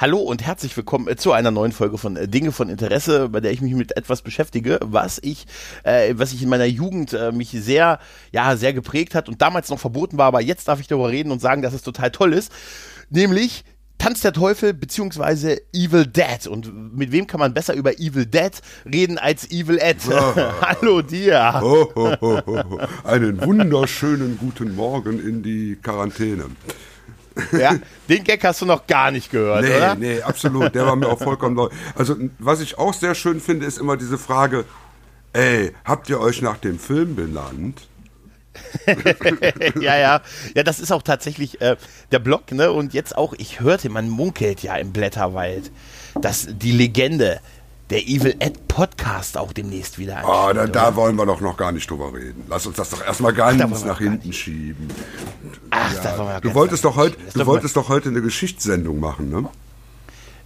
Hallo und herzlich willkommen äh, zu einer neuen Folge von äh, Dinge von Interesse, bei der ich mich mit etwas beschäftige, was ich, äh, was ich in meiner Jugend äh, mich sehr, ja, sehr geprägt hat und damals noch verboten war, aber jetzt darf ich darüber reden und sagen, dass es total toll ist. Nämlich Tanz der Teufel beziehungsweise Evil Dead. Und mit wem kann man besser über Evil Dead reden als Evil Ed? Hallo dir. Oh, oh, oh, Einen wunderschönen guten Morgen in die Quarantäne. Ja, den Gag hast du noch gar nicht gehört, nee, oder? Nee, absolut. Der war mir auch vollkommen neu. Also, was ich auch sehr schön finde, ist immer diese Frage: Ey, habt ihr euch nach dem Film benannt? ja, ja. Ja, das ist auch tatsächlich äh, der Blog, ne? Und jetzt auch, ich hörte, man munkelt ja im Blätterwald, dass die Legende der Evil Ed Podcast auch demnächst wieder ansteht. Oh, da, da, wollen wir doch noch gar nicht drüber reden. Lass uns das doch erstmal ganz Ach, nach hinten schieben. Ach, ja. da wollen wir Du wolltest doch heute, du wolltest doch heute eine Geschichtssendung machen, ne?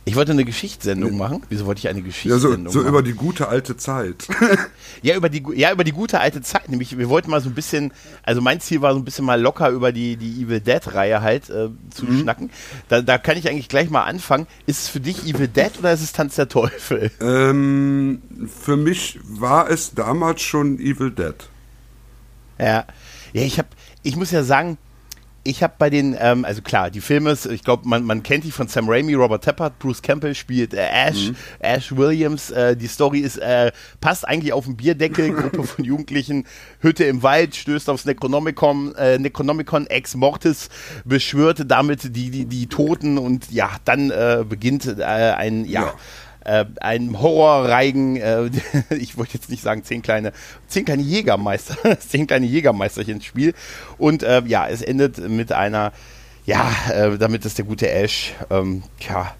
Ich wollte eine Geschichtssendung machen. Wieso wollte ich eine Geschichtssendung ja, so, so über die gute alte Zeit. ja, über die, ja, über die gute alte Zeit. Nämlich, wir wollten mal so ein bisschen, also mein Ziel war so ein bisschen mal locker über die, die Evil Dead-Reihe halt äh, zu mhm. schnacken. Da, da kann ich eigentlich gleich mal anfangen. Ist es für dich Evil Dead oder ist es Tanz der Teufel? Ähm, für mich war es damals schon Evil Dead. Ja. Ja, ich habe, ich muss ja sagen, ich habe bei den, ähm, also klar, die Filme, ich glaube, man, man kennt die von Sam Raimi, Robert Tappert, Bruce Campbell spielt äh, Ash, mhm. Ash Williams. Äh, die Story ist, äh, passt eigentlich auf den Bierdeckel, Gruppe von Jugendlichen, Hütte im Wald, stößt aufs Necronomicon, äh, Necronomicon Ex Mortis, beschwört damit die, die, die Toten und ja, dann äh, beginnt äh, ein, ja, ja äh, einem Horrorreigen, äh, ich wollte jetzt nicht sagen zehn kleine, zehn kleine Jägermeister, zehn kleine Jägermeisterchen ins Spiel. Und äh, ja, es endet mit einer, ja, äh, damit ist der gute Ash, ähm, ja,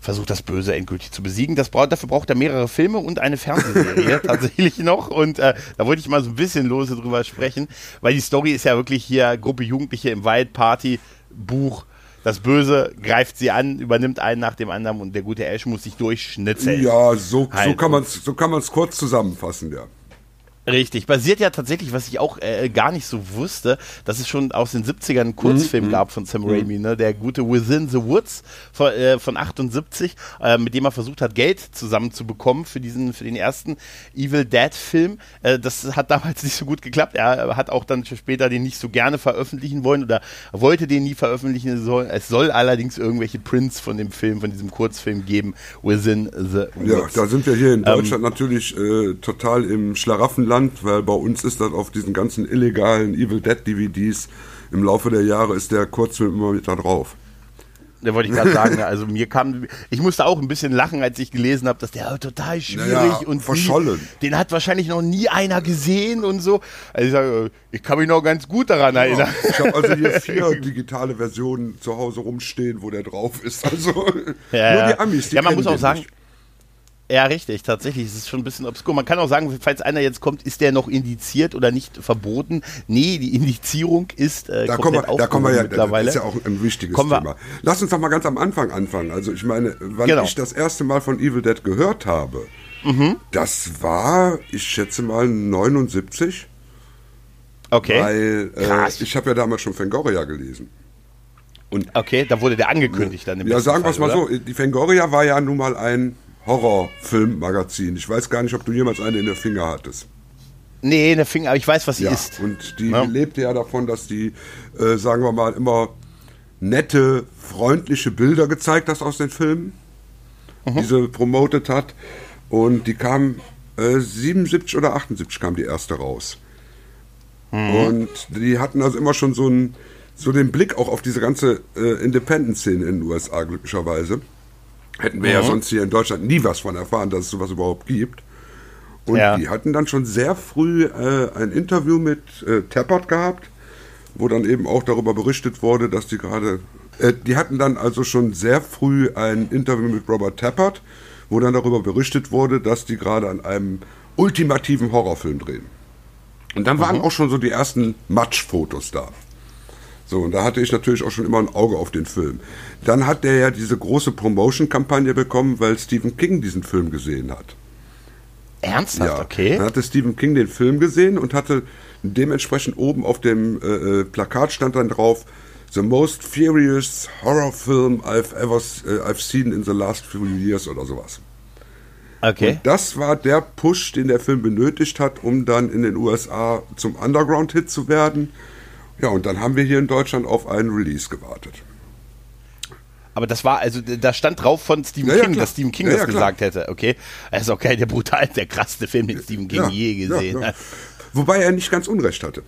versucht das Böse endgültig zu besiegen. Das braucht, dafür braucht er mehrere Filme und eine Fernsehserie tatsächlich noch. Und äh, da wollte ich mal so ein bisschen lose drüber sprechen, weil die Story ist ja wirklich hier Gruppe Jugendliche im Wald, Party, Buch, das Böse greift sie an, übernimmt einen nach dem anderen und der gute Ash muss sich durchschnitzeln. Ja, so, halt. so kann man es so kurz zusammenfassen, ja. Richtig, basiert ja tatsächlich, was ich auch äh, gar nicht so wusste, dass es schon aus den 70ern einen Kurzfilm mhm. gab von Sam mhm. Raimi, ne? der gute Within the Woods von, äh, von 78, äh, mit dem er versucht hat, Geld zusammenzubekommen für diesen, für den ersten Evil Dead Film. Äh, das hat damals nicht so gut geklappt. Er hat auch dann später den nicht so gerne veröffentlichen wollen oder wollte den nie veröffentlichen. Es soll allerdings irgendwelche Prints von dem Film, von diesem Kurzfilm geben, Within the Woods. Ja, da sind wir hier in ähm, Deutschland ähm, natürlich äh, total im Schlaraffen Land, weil bei uns ist das auf diesen ganzen illegalen Evil Dead DVDs im Laufe der Jahre ist der Kurzfilm immer da drauf. Da wollte ich gerade sagen, also mir kam, ich musste auch ein bisschen lachen, als ich gelesen habe, dass der total schwierig naja, und verschollen. Nie, den hat wahrscheinlich noch nie einer gesehen und so. Also ich, sage, ich kann mich noch ganz gut daran ja, erinnern. Ich habe also hier vier digitale Versionen zu Hause rumstehen, wo der drauf ist. Also ja, nur die Amis, die Ja, man muss auch sagen, nicht. Ja, richtig, tatsächlich. Es ist schon ein bisschen obskur. Man kann auch sagen, falls einer jetzt kommt, ist der noch indiziert oder nicht verboten? Nee, die Indizierung ist äh, da kommen wir, da kommen wir ja, mittlerweile. Das ist ja auch ein wichtiges kommen Thema. Lass uns doch mal ganz am Anfang anfangen. Also ich meine, wann genau. ich das erste Mal von Evil Dead gehört habe, mhm. das war, ich schätze mal, 79. Okay. Weil äh, ich habe ja damals schon Fangoria gelesen. Und okay, da wurde der angekündigt dann im Ja, sagen wir es mal so, die Fangoria war ja nun mal ein Horrorfilmmagazin. Ich weiß gar nicht, ob du jemals eine in der Finger hattest. Nee, in der Finger, aber ich weiß, was sie ja, ist. Und die ja. lebte ja davon, dass die, äh, sagen wir mal, immer nette, freundliche Bilder gezeigt hat aus den Filmen, mhm. die sie promotet hat. Und die kam äh, 77 oder 78 kam die erste raus. Mhm. Und die hatten also immer schon so, ein, so den Blick auch auf diese ganze äh, Independent-Szene in den USA, glücklicherweise. Hätten wir mhm. ja sonst hier in Deutschland nie was von erfahren, dass es sowas überhaupt gibt. Und ja. die hatten dann schon sehr früh äh, ein Interview mit äh, Tappert gehabt, wo dann eben auch darüber berichtet wurde, dass die gerade. Äh, die hatten dann also schon sehr früh ein Interview mit Robert Tappert, wo dann darüber berichtet wurde, dass die gerade an einem ultimativen Horrorfilm drehen. Und dann waren mhm. auch schon so die ersten Matschfotos da. So, und da hatte ich natürlich auch schon immer ein Auge auf den Film. Dann hat der ja diese große Promotion-Kampagne bekommen, weil Stephen King diesen Film gesehen hat. Ernsthaft? Ja. Okay. Dann hatte Stephen King den Film gesehen und hatte dementsprechend oben auf dem äh, äh Plakat stand dann drauf The most furious horror film I've ever uh, I've seen in the last few years oder sowas. Okay. Und das war der Push, den der Film benötigt hat, um dann in den USA zum Underground-Hit zu werden. Ja, und dann haben wir hier in Deutschland auf einen Release gewartet. Aber das war, also da stand drauf von Stephen ja, King, ja, dass Stephen King ja, das gesagt hätte, okay? Das ist auch kein der brutal, der krasseste Film, den Stephen King je gesehen hat. Wobei er nicht ganz Unrecht hatte.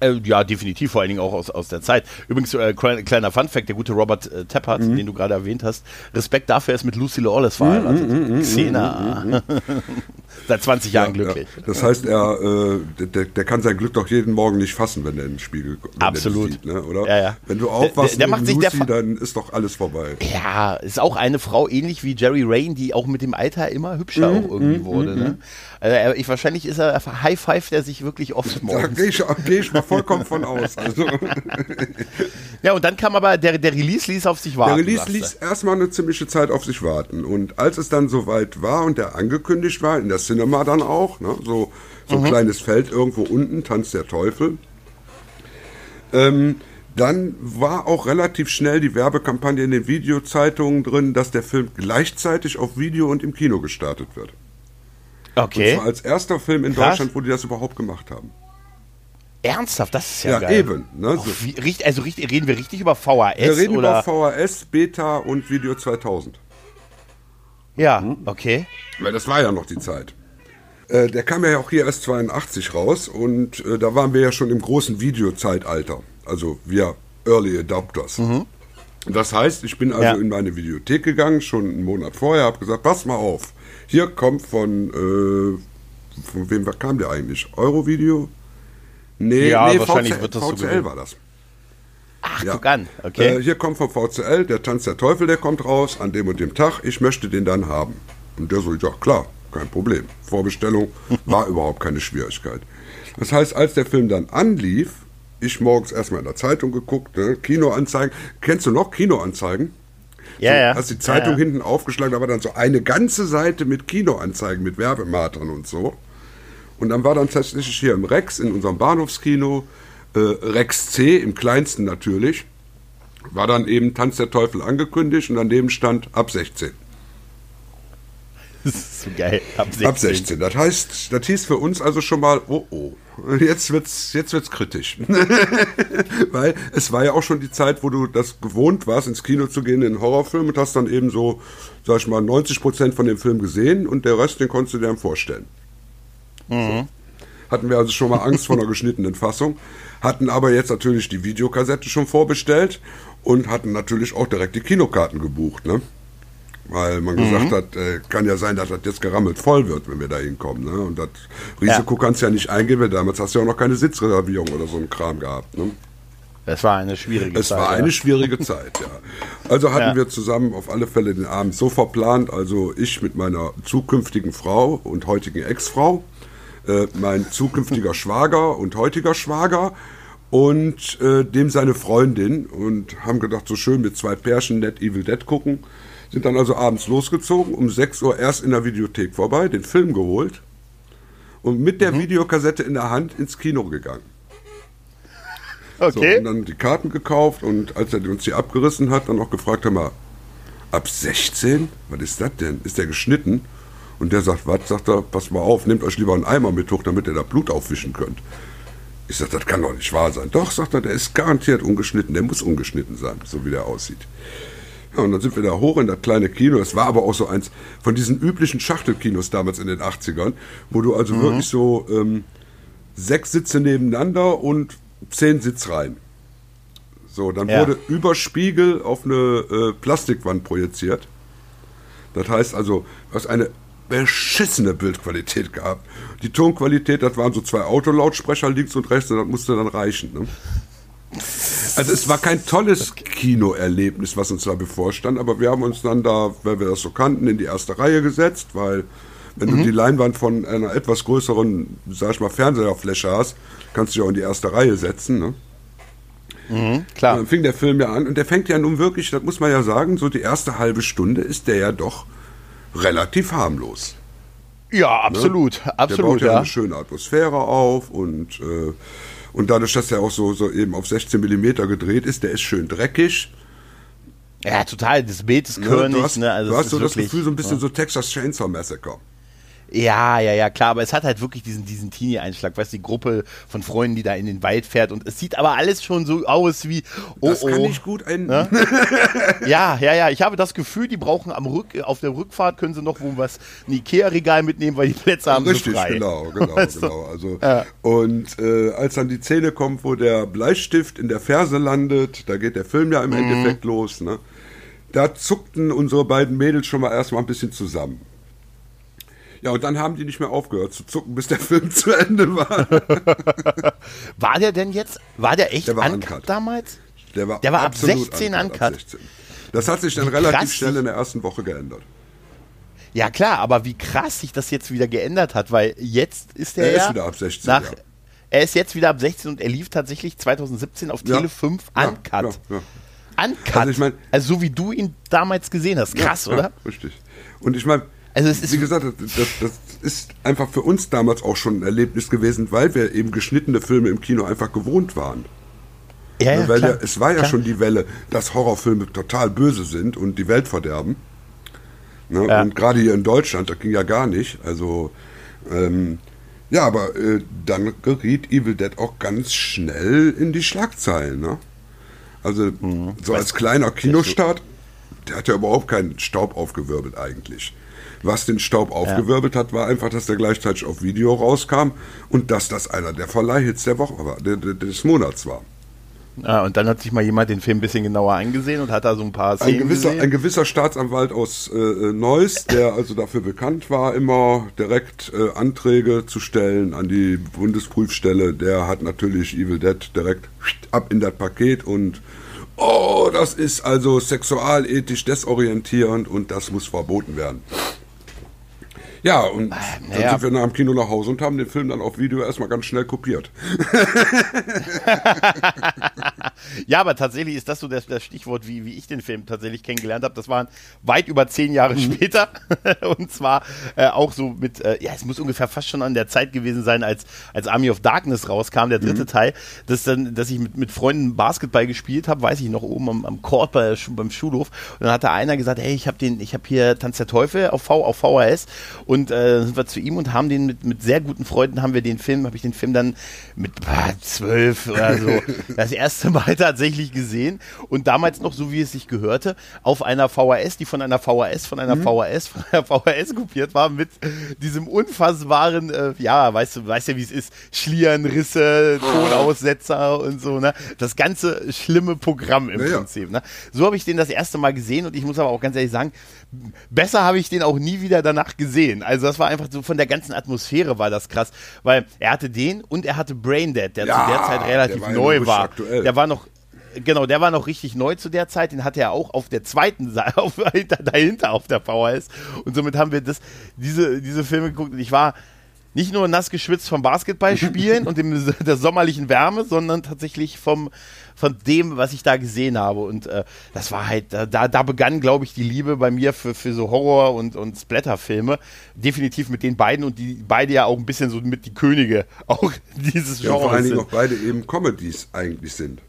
Äh, ja, definitiv, vor allen Dingen auch aus, aus der Zeit. Übrigens, äh, kleiner Fun-Fact: der gute Robert äh, Tappert, mhm. den du gerade erwähnt hast, Respekt dafür, er ist mit Lucy Lawless verheiratet. Mhm, mhm, Xena. Seit 20 Jahren ja, glücklich. Ja. Das heißt, er, äh, der, der, kann sein Glück doch jeden Morgen nicht fassen, wenn er in den Spiegel kommt. Absolut. Sieht, ne, oder? Ja, ja. Wenn du aufwachst der, der macht sich Lucy, dann ist doch alles vorbei. Ja, ist auch eine Frau ähnlich wie Jerry Rain, die auch mit dem Alter immer hübscher mhm, auch irgendwie mhm, wurde. Ne? Also ich, wahrscheinlich ist er High Five, der sich wirklich oft morgens. Da gehe ich, geh ich mal vollkommen von aus. Also. ja, und dann kam aber der, der Release ließ auf sich warten. Der Release ließ erstmal eine ziemliche Zeit auf sich warten. Und als es dann soweit war und der angekündigt war, in der Cinema dann auch, ne, so, so ein mhm. kleines Feld irgendwo unten, Tanz der Teufel. Ähm, dann war auch relativ schnell die Werbekampagne in den Videozeitungen drin, dass der Film gleichzeitig auf Video und im Kino gestartet wird. Okay. Und zwar als erster Film in Krass. Deutschland, wo die das überhaupt gemacht haben. Ernsthaft, das ist ja, ja geil. eben. Ne? So. wie, also reden wir richtig über VHS? Wir reden oder? über VHS, Beta und Video 2000. Ja, okay. Weil das war ja noch die Zeit. Äh, der kam ja auch hier erst 82 raus und äh, da waren wir ja schon im großen Videozeitalter. Also wir Early Adopters. Mhm. Das heißt, ich bin also ja. in meine Videothek gegangen, schon einen Monat vorher, habe gesagt, pass mal auf. Hier kommt von, äh, von wem kam der eigentlich? Eurovideo? Nee, ja, nee wahrscheinlich VCL, wird das VCL so war das. Ach, ja. guck an, okay. Äh, hier kommt vom VCL, der Tanz der Teufel, der kommt raus an dem und dem Tag, ich möchte den dann haben. Und der so, ja klar, kein Problem. Vorbestellung war überhaupt keine Schwierigkeit. Das heißt, als der Film dann anlief, ich morgens erstmal in der Zeitung geguckt, ne, Kinoanzeigen. Kennst du noch Kinoanzeigen? Ja, so, ja. Hast die Zeitung ja, ja. hinten aufgeschlagen, da war dann so eine ganze Seite mit Kinoanzeigen, mit Werbematern und so. Und dann war dann tatsächlich hier im Rex, in unserem Bahnhofskino, äh, Rex C, im kleinsten natürlich, war dann eben Tanz der Teufel angekündigt und daneben stand ab 16. Das ist so geil. Ab 16. Ab 16. Das heißt, das hieß für uns also schon mal, oh oh, jetzt wird's, jetzt wird's kritisch. Weil es war ja auch schon die Zeit, wo du das gewohnt warst, ins Kino zu gehen, in einen Horrorfilm und hast dann eben so, sag ich mal, 90 Prozent von dem Film gesehen und der Rest, den konntest du dir dann vorstellen. Mhm. So. Hatten wir also schon mal Angst vor einer geschnittenen Fassung, hatten aber jetzt natürlich die Videokassette schon vorbestellt und hatten natürlich auch direkt die Kinokarten gebucht, ne? Weil man mhm. gesagt hat, äh, kann ja sein, dass das jetzt gerammelt voll wird, wenn wir da hinkommen. Ne? Und das Risiko ja. kannst du ja nicht eingehen, weil damals hast du ja auch noch keine Sitzreservierung oder so ein Kram gehabt. Ne? Es war eine schwierige es Zeit. Es war eine schwierige Zeit, ja. Also hatten ja. wir zusammen auf alle Fälle den Abend so verplant, also ich mit meiner zukünftigen Frau und heutigen Ex-Frau, äh, mein zukünftiger Schwager und heutiger Schwager und äh, dem seine Freundin und haben gedacht, so schön mit zwei Pärchen Net Evil Dead gucken. Sind dann also abends losgezogen, um 6 Uhr erst in der Videothek vorbei, den Film geholt und mit der mhm. Videokassette in der Hand ins Kino gegangen. Okay. So, und dann die Karten gekauft und als er uns die abgerissen hat, dann auch gefragt, haben wir, ab 16? Was ist das denn? Ist der geschnitten? Und der sagt, was? Sagt er, pass mal auf, nehmt euch lieber einen Eimer mit hoch, damit ihr da Blut aufwischen könnt. Ich sage, das kann doch nicht wahr sein. Doch, sagt er, der ist garantiert ungeschnitten, der muss ungeschnitten sein, so wie der aussieht. Ja, und dann sind wir da hoch in das kleine Kino. Es war aber auch so eins von diesen üblichen Schachtelkinos damals in den 80ern, wo du also mhm. wirklich so ähm, sechs Sitze nebeneinander und zehn Sitzreihen. So, dann ja. wurde über Spiegel auf eine äh, Plastikwand projiziert. Das heißt also, was eine beschissene Bildqualität gehabt. Die Tonqualität, das waren so zwei Autolautsprecher links und rechts und das musste dann reichen. Ne? Also es war kein tolles Kinoerlebnis, was uns da bevorstand, aber wir haben uns dann da, weil wir das so kannten, in die erste Reihe gesetzt, weil wenn mhm. du die Leinwand von einer etwas größeren, sag ich mal, Fernseherfläche hast, kannst du dich auch in die erste Reihe setzen. Ne? Mhm, klar. Und dann fing der Film ja an und der fängt ja nun wirklich, das muss man ja sagen, so die erste halbe Stunde ist der ja doch relativ harmlos. Ja, absolut, ne? absolut. Der baut ja, ja, eine schöne Atmosphäre auf und äh, Und dadurch, dass er auch so, so eben auf 16 Millimeter gedreht ist, der ist schön dreckig. Ja, total. Das Bild ist körnig. Ne, du hast, ne? also du hast so das Gefühl, so ein bisschen ja. so Texas Chainsaw Massacre. Ja, ja, ja, klar, aber es hat halt wirklich diesen, diesen Teenie-Einschlag, weißt du, die Gruppe von Freunden, die da in den Wald fährt und es sieht aber alles schon so aus wie, oh, das kann oh, nicht gut enden. Ne? ja, ja, ja, ich habe das Gefühl, die brauchen am Rück, auf der Rückfahrt können sie noch wo was, ein Ikea-Regal mitnehmen, weil die Plätze haben Richtig, so frei. genau, genau, weißt genau. Also, ja. Und äh, als dann die Szene kommt, wo der Bleistift in der Ferse landet, da geht der Film ja im mhm. Endeffekt los, ne? Da zuckten unsere beiden Mädels schon mal erstmal ein bisschen zusammen. Ja, und dann haben die nicht mehr aufgehört zu zucken, bis der Film zu Ende war. war der denn jetzt, war der echt der war uncut, uncut damals? Der war, der war ab 16 uncut. uncut. Ab 16. Das hat sich dann wie relativ schnell in der ersten Woche geändert. Ja klar, aber wie krass sich das jetzt wieder geändert hat, weil jetzt ist der er ja ist wieder ab 16. Nach, ja. Er ist jetzt wieder ab 16 und er lief tatsächlich 2017 auf Tele ja. 5 Uncut. Ja, ja, Uncut. Also, ich mein, also so wie du ihn damals gesehen hast. Krass, oder? richtig. Und ich meine, also es ist wie gesagt, das, das, ist einfach für uns damals auch schon ein Erlebnis gewesen, weil wir eben geschnittene Filme im Kino einfach gewohnt waren. Ja, ja, weil klar, ja, es war ja klar. schon die Welle, dass Horrorfilme total böse sind und die Welt verderben. Ne? Ja. Und gerade hier in Deutschland, das ging ja gar nicht. Also ähm, ja, aber äh, dann geriet Evil Dead auch ganz schnell in die Schlagzeilen. Ne? Also mhm. so als kleiner Kinostart, der hat ja überhaupt keinen Staub aufgewirbelt eigentlich. Was den Staub aufgewirbelt ja. hat, war einfach, dass der gleichzeitig auf Video rauskam und dass das einer der Verleihhits der Woche war, des Monats war. Ja, und dann hat sich mal jemand den Film ein bisschen genauer angesehen und hat da so ein paar Szenen ein gewisser, gesehen. Ein gewisser Staatsanwalt aus äh, äh, Neuss, der also dafür bekannt war, immer direkt äh, Anträge zu stellen an die Bundesprüfstelle, der hat natürlich Evil Dead direkt ab in das Paket und oh, das ist also sexualethisch desorientierend und das muss verboten werden. Ja, und äh, dann sind wir nach dem Kino nach Hause und haben den Film dann auf Video erstmal ganz schnell kopiert. ja, aber tatsächlich ist das so das, das Stichwort, wie, wie ich den Film tatsächlich kennengelernt habe. Das waren weit über zehn Jahre mhm. später. und zwar äh, auch so mit, äh, ja, es muss ungefähr fast schon an der Zeit gewesen sein, als, als Army of Darkness rauskam, der dritte mhm. Teil, dass, dann, dass ich mit, mit Freunden Basketball gespielt habe, weiß ich noch, oben am, am Court bei, beim Schulhof. Und dann hat da einer gesagt, hey, ich habe den, ich habe hier Tanz der Teufel auf, v, auf VHS und äh, sind wir zu ihm und haben den mit, mit sehr guten Freunden, haben wir den Film, habe ich den Film dann mit ah, zwölf oder so das erste Mal tatsächlich gesehen und damals noch, so wie es sich gehörte, auf einer VHS, die von einer VHS, von einer mhm. VHS, von einer VHS kopiert war, mit diesem unfassbaren, äh, ja, weißt du, weißt ja, wie es ist, Schlierenrisse, Tonaussetzer und so, ne? Das ganze schlimme Programm im ja, Prinzip, ne? So habe ich den das erste Mal gesehen und ich muss aber auch ganz ehrlich sagen, besser habe ich den auch nie wieder danach gesehen. Also das war einfach so von der ganzen Atmosphäre war das krass, weil er hatte den und er hatte Braindead, der ja, zu der Zeit relativ war neu war. Aktuell. Der war noch genau, der war noch richtig neu zu der Zeit. Den hatte er auch auf der zweiten Seite, auf, dahinter auf der VHS. Und somit haben wir das, diese, diese Filme geguckt. Und ich war nicht nur nass geschwitzt vom Basketballspielen und dem, der sommerlichen Wärme, sondern tatsächlich vom, von dem, was ich da gesehen habe. Und äh, das war halt, da, da begann, glaube ich, die Liebe bei mir für, für so Horror- und, und Splatter-Filme. Definitiv mit den beiden und die beide ja auch ein bisschen so mit die Könige auch dieses Genres. Ja, vor allen Dingen auch beide eben Comedies eigentlich sind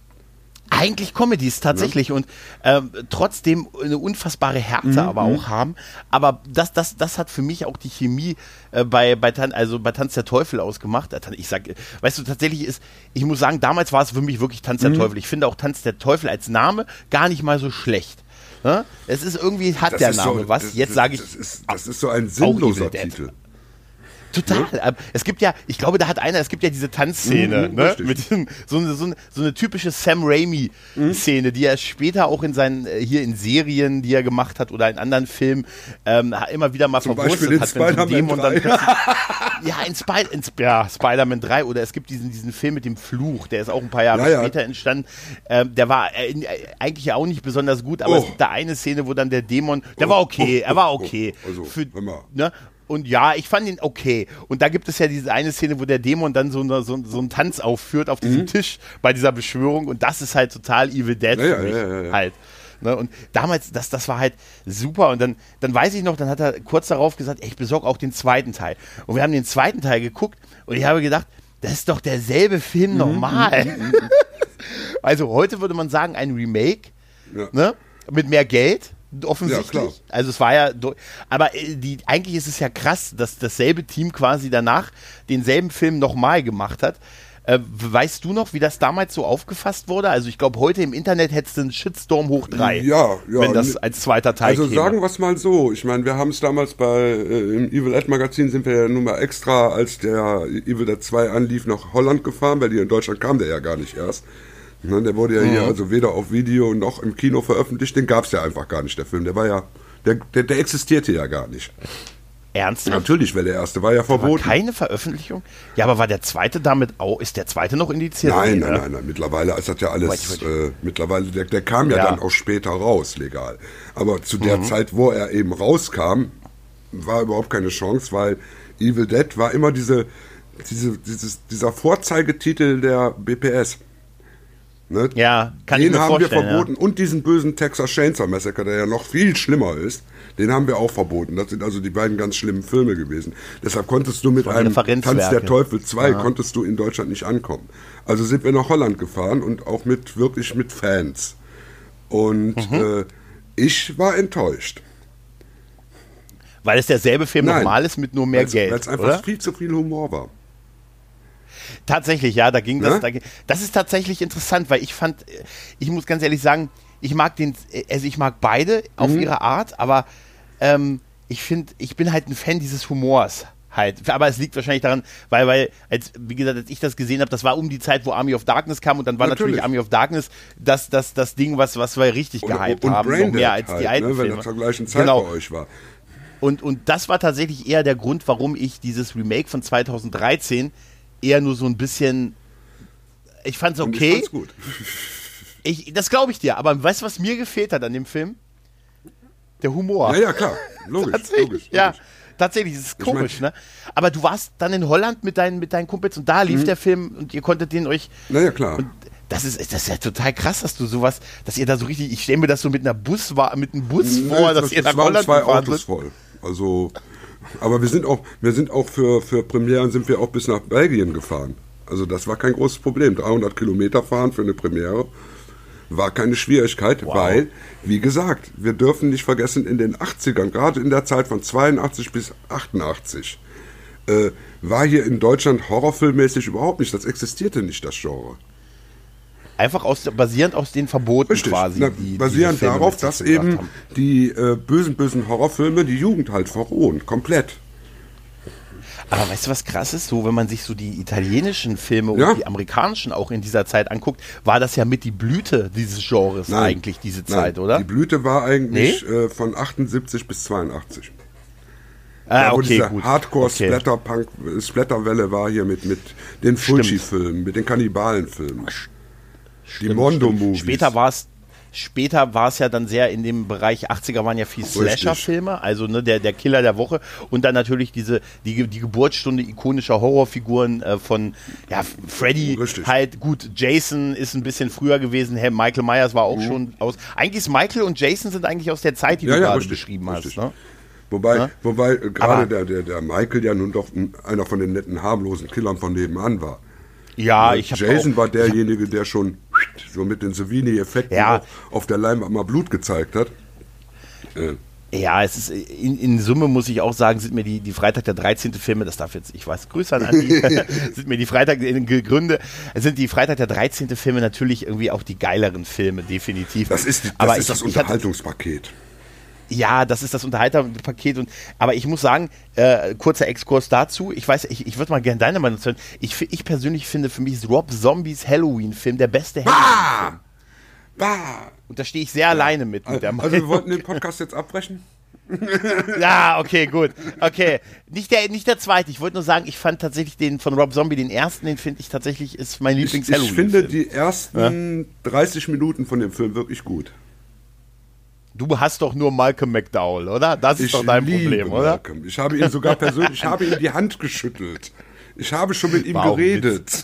eigentlich Comedies tatsächlich ja. und ähm, trotzdem eine unfassbare Härte mhm. aber auch haben. Aber das, das, das hat für mich auch die Chemie äh, bei, bei, Tan also bei Tanz der Teufel ausgemacht. Äh, ich sag, weißt du, tatsächlich ist, ich muss sagen, damals war es für mich wirklich Tanz der mhm. Teufel. Ich finde auch Tanz der Teufel als Name gar nicht mal so schlecht. Ne? Es ist irgendwie, hat das der Name so, was. Das, Jetzt sage ich. Das ist, das ist so ein sinnloser Titel. Total. Ja? Es gibt ja, ich glaube, da hat einer, es gibt ja diese Tanzszene, mhm, ne? Mit diesem, so, eine, so, eine, so eine typische Sam Raimi-Szene, mhm. die er später auch in seinen, äh, hier in Serien, die er gemacht hat oder in anderen Filmen, ähm, immer wieder mal Zum verwurstet hat, wenn so ein Dämon dann Ja, in, Spy in ja, Spider-Man 3 oder es gibt diesen, diesen Film mit dem Fluch, der ist auch ein paar Jahre ja, später entstanden. Ähm, der war äh, äh, eigentlich ja auch nicht besonders gut, aber oh. es gibt da eine Szene, wo dann der Dämon, der oh, war okay, oh, er war oh, okay. Oh, also, Für, ne? Und ja, ich fand ihn okay. Und da gibt es ja diese eine Szene, wo der Dämon dann so, eine, so, so einen Tanz aufführt auf diesem mhm. Tisch bei dieser Beschwörung. Und das ist halt total Evil Dead ja, für mich ja, ja, halt. Ne? Und damals, das, das war halt super. Und dann, dann weiß ich noch, dann hat er kurz darauf gesagt, ey, ich besorge auch den zweiten Teil. Und wir haben den zweiten Teil geguckt und ich habe gedacht, das ist doch derselbe Film Mhm, nochmal. also heute würde man sagen, ein Remake, ne? Mit mehr Geld, offensichtlich. Ja. Also es war ja, aber äh, die, eigentlich ist es ja krass, dass dasselbe Team quasi danach denselben Film nochmal gemacht hat. Äh, weißt du noch, wie das damals so aufgefasst wurde? Also ich glaube, heute im Internet hättest du einen Shitstorm hoch drei, Ja, ja. wenn das als zweiter Teil Also käme. sagen wir es mal so, ich meine, wir haben es damals bei äh, im Evil Ed Magazin sind wir ja nun mal extra, als der Evil Dead 2 anlief, nach Holland gefahren, weil hier in Deutschland kam der ja gar nicht erst. Ne, der wurde ja hier Mhm. also weder auf Video noch im Kino veröffentlicht, den gab es ja einfach gar nicht, der Film. Der war ja, der, der, der existierte ja gar nicht. Ernsthaft? Natürlich, weil der erste war ja War verboten. keine Veröffentlichung? Ja, aber war der zweite damit auch? Ist der zweite noch indiziert? Nein, nein, ne? nein, nein. Mittlerweile ist das ja alles. Äh, mittlerweile, der, der kam ja, Ja. dann auch später raus, legal. Aber zu Mhm. der Zeit, wo er eben rauskam, war überhaupt keine Chance, weil Evil Dead war immer diese, diese, dieses, dieser Vorzeigetitel der BPS. Ne? Ja, kann den ich mir haben wir vorstellen, ja. verboten. Und diesen bösen Texas Chainsaw Massacre, der ja noch viel schlimmer ist, den haben wir auch verboten. Das sind also die beiden ganz schlimmen Filme gewesen. Deshalb konntest du mit waren einem Tanz der Teufel 2 konntest du in Deutschland nicht ankommen. Also sind wir nach Holland gefahren und auch mit wirklich mit Fans. Und Mhm. äh, ich war enttäuscht. Weil es derselbe Film Nein. nochmal ist mit nur mehr Weil's- Geld. Weil's einfach oder? viel zu viel Humor war. Tatsächlich, ja, da ging das. Ne? Da ging, das ist tatsächlich interessant, weil ich fand, äh, ich muss ganz ehrlich sagen, ich mag den, äh, also ich mag beide auf Mhm. ihre Art, aber ähm, ich finde, ich bin halt ein Fan dieses Humors. Halt. Aber es liegt wahrscheinlich daran, weil, weil, als, wie gesagt, als ich das gesehen habe, das war um die Zeit, wo Army of Darkness kam und dann war natürlich, Natürlich. Army of Darkness das, das, das Ding, was, was wir richtig Und, gehypt und haben, noch mehr als halt, die alten ne, Filme. das zur gleichen Zeit Genau. bei euch war. Und, und das war tatsächlich eher der Grund, warum ich dieses Remake von 2013 eher nur so ein bisschen. Ich fand's okay. Ich fand's gut. Ich, das glaube ich dir, aber weißt du, was mir gefehlt hat an dem Film? Der Humor. Ja, ja, klar. Logisch, tatsächlich. logisch. Ja, logisch. tatsächlich, das ist Ich mein- komisch, ne? Aber du warst dann in Holland mit deinen, mit deinen Kumpels und da lief der Film und ihr konntet den euch. Na ja, klar. Das ist, das ist ja total krass, dass du sowas, dass ihr da so richtig, ich stelle mir das so mit einer Bus war, mit einem Bus vor, dass das, ihr das nach waren Holland zwei Autos voll. Also, aber wir sind auch, wir sind auch für, für Premieren sind wir auch bis nach Belgien gefahren. Also das war kein großes Problem. 300 Kilometer fahren für eine Premiere war keine Schwierigkeit, weil, wie gesagt, wir dürfen nicht vergessen, in den 80ern, gerade in der Zeit von 82 bis 88, äh, war hier in Deutschland horrorfilmmäßig überhaupt nicht. Das existierte nicht, das Genre. Einfach aus, basierend aus den Verboten Richtig. quasi. Na, die basierend Filme darauf, dass eben haben. die äh, bösen, bösen Horrorfilme die Jugend halt verrohen. Komplett. Aber weißt du, was krass ist? So, wenn man sich so die italienischen Filme Ja. und die amerikanischen auch in dieser Zeit anguckt, war das ja mit die Blüte dieses Genres Nein. eigentlich, diese Zeit, Nein, oder? Die Blüte war eigentlich äh, von 78 bis 82. Ah, Da, wo okay, diese gut. Okay. Hardcore-Splatterpunk, Splatterwelle war hier mit, mit den Fulci-Filmen, mit den Kannibalenfilmen. Die Stimmt, Mondo-Movies. Später war es Später war es ja dann sehr in dem Bereich 80er waren ja viel Slasher-Filme, also ne, der, der Killer der Woche und dann natürlich diese die, die Geburtsstunde ikonischer Horrorfiguren äh, von ja, Freddy Richtig. halt gut, Jason ist ein bisschen früher gewesen, Herr Michael Myers war auch schon aus. Eigentlich ist Michael und Jason sind eigentlich aus der Zeit, die Mhm. Ja, du ja, gerade richtig, beschrieben richtig. hast. Ne? Wobei, Ja? wobei gerade der, der, der Michael ja nun doch ein- einer von den netten, harmlosen Killern von nebenan war. Ja, Äh, ich habe Jason auch, war derjenige, der schon so mit den Savini-Effekten Ja. auf der Leinwand mal Blut gezeigt hat. Äh, Ja, es ist in, in Summe muss ich auch sagen, sind mir die, die Freitag der 13. Filme, das darf jetzt, ich weiß, Grüße an Andi, sind mir die Freitag in Gründe, sind die Freitag der 13. Filme natürlich irgendwie auch die geileren Filme, definitiv. das ist, das, Aber ist ich- das ich hatte- Unterhaltungspaket. Ja, das ist das Unterhalterpaket. Und, aber ich muss sagen, äh, kurzer Exkurs dazu. Ich weiß, ich, ich würde mal gerne deine Meinung hören. Ich, ich persönlich finde, für mich ist Rob Zombies Halloween-Film der beste Halloween-Film. Bah! Und da stehe ich sehr alleine mit, mit der Also wir Meinung. wollten den Podcast jetzt abbrechen? Ja, okay, gut. Okay. Nicht der, nicht der zweite. Ich wollte nur sagen, ich fand tatsächlich den von Rob Zombie, den ersten, den finde ich tatsächlich, ist mein Ich, lieblings ich halloween finde die ersten 30 Minuten von dem Film wirklich gut. Du hast doch nur Malcolm McDowell, oder? Das ist Ich doch dein Problem, oder? Malcolm. Ich habe ihn sogar persönlich, ich habe ihm die Hand geschüttelt. Ich habe schon mit ihm Warum geredet.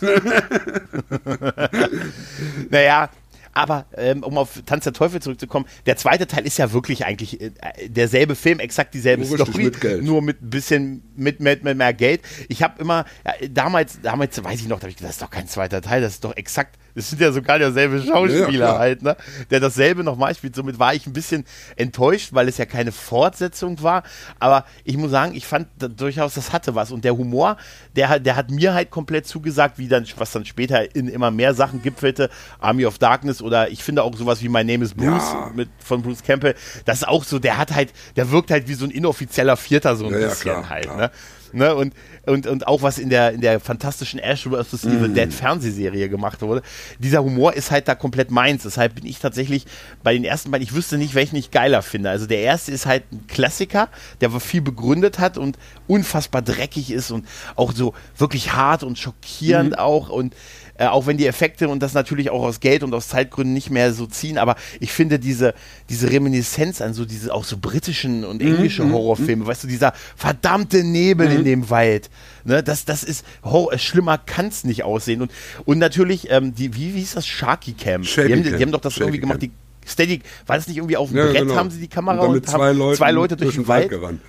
Naja, Aber ähm, um auf Tanz der Teufel zurückzukommen, der zweite Teil ist ja wirklich eigentlich äh, derselbe Film, exakt dieselbe Nur Story, mit nur mit ein bisschen mit, mit, mit mehr Geld. Ich habe immer, ja, damals, damals weiß ich noch, da habe ich gedacht, das ist doch kein zweiter Teil, das ist doch exakt, das sind ja sogar derselbe Schauspieler Ja, halt, ne? Der dasselbe nochmal spielt. Somit war ich ein bisschen enttäuscht, weil es ja keine Fortsetzung war. Aber ich muss sagen, ich fand da, durchaus, das hatte was. Und der Humor, der, hat- der hat mir halt komplett zugesagt, wie dann, was dann später in immer mehr Sachen gipfelte. Army of Darkness oder ich finde auch sowas wie My Name is Bruce Ja. mit, von Bruce Campbell. Das ist auch so, der hat halt, der wirkt halt wie so ein inoffizieller Vierter so ein Ja, bisschen klar, halt, klar. ne? Ne, und, und, und auch was in der, in der fantastischen Ash vs. Evil Mhm. Dead Fernsehserie gemacht wurde. Dieser Humor ist halt da komplett meins. Deshalb bin ich tatsächlich bei den ersten beiden, ich wüsste nicht, welchen ich geiler finde. Also der erste ist halt ein Klassiker, der viel begründet hat und unfassbar dreckig ist und auch so wirklich hart und schockierend Mhm. auch und äh, auch wenn die Effekte und das natürlich auch aus Geld und aus Zeitgründen nicht mehr so ziehen, aber ich finde diese, diese Reminiszenz an so diese auch so britischen und Mhm, englische Horrorfilme, weißt du, dieser verdammte Nebel in dem Wald, ne, das, das ist, äh, schlimmer kann es nicht aussehen. Und, und natürlich, ähm, die, wie, wie hieß das, Sharky Cam, die, haben, die haben doch das Shaky irgendwie gemacht, die Steady, war das nicht irgendwie auf dem Ja, Brett, genau. haben sie die Kamera und, und, haben zwei Leute, zwei Leute durch den Wald, gerannt.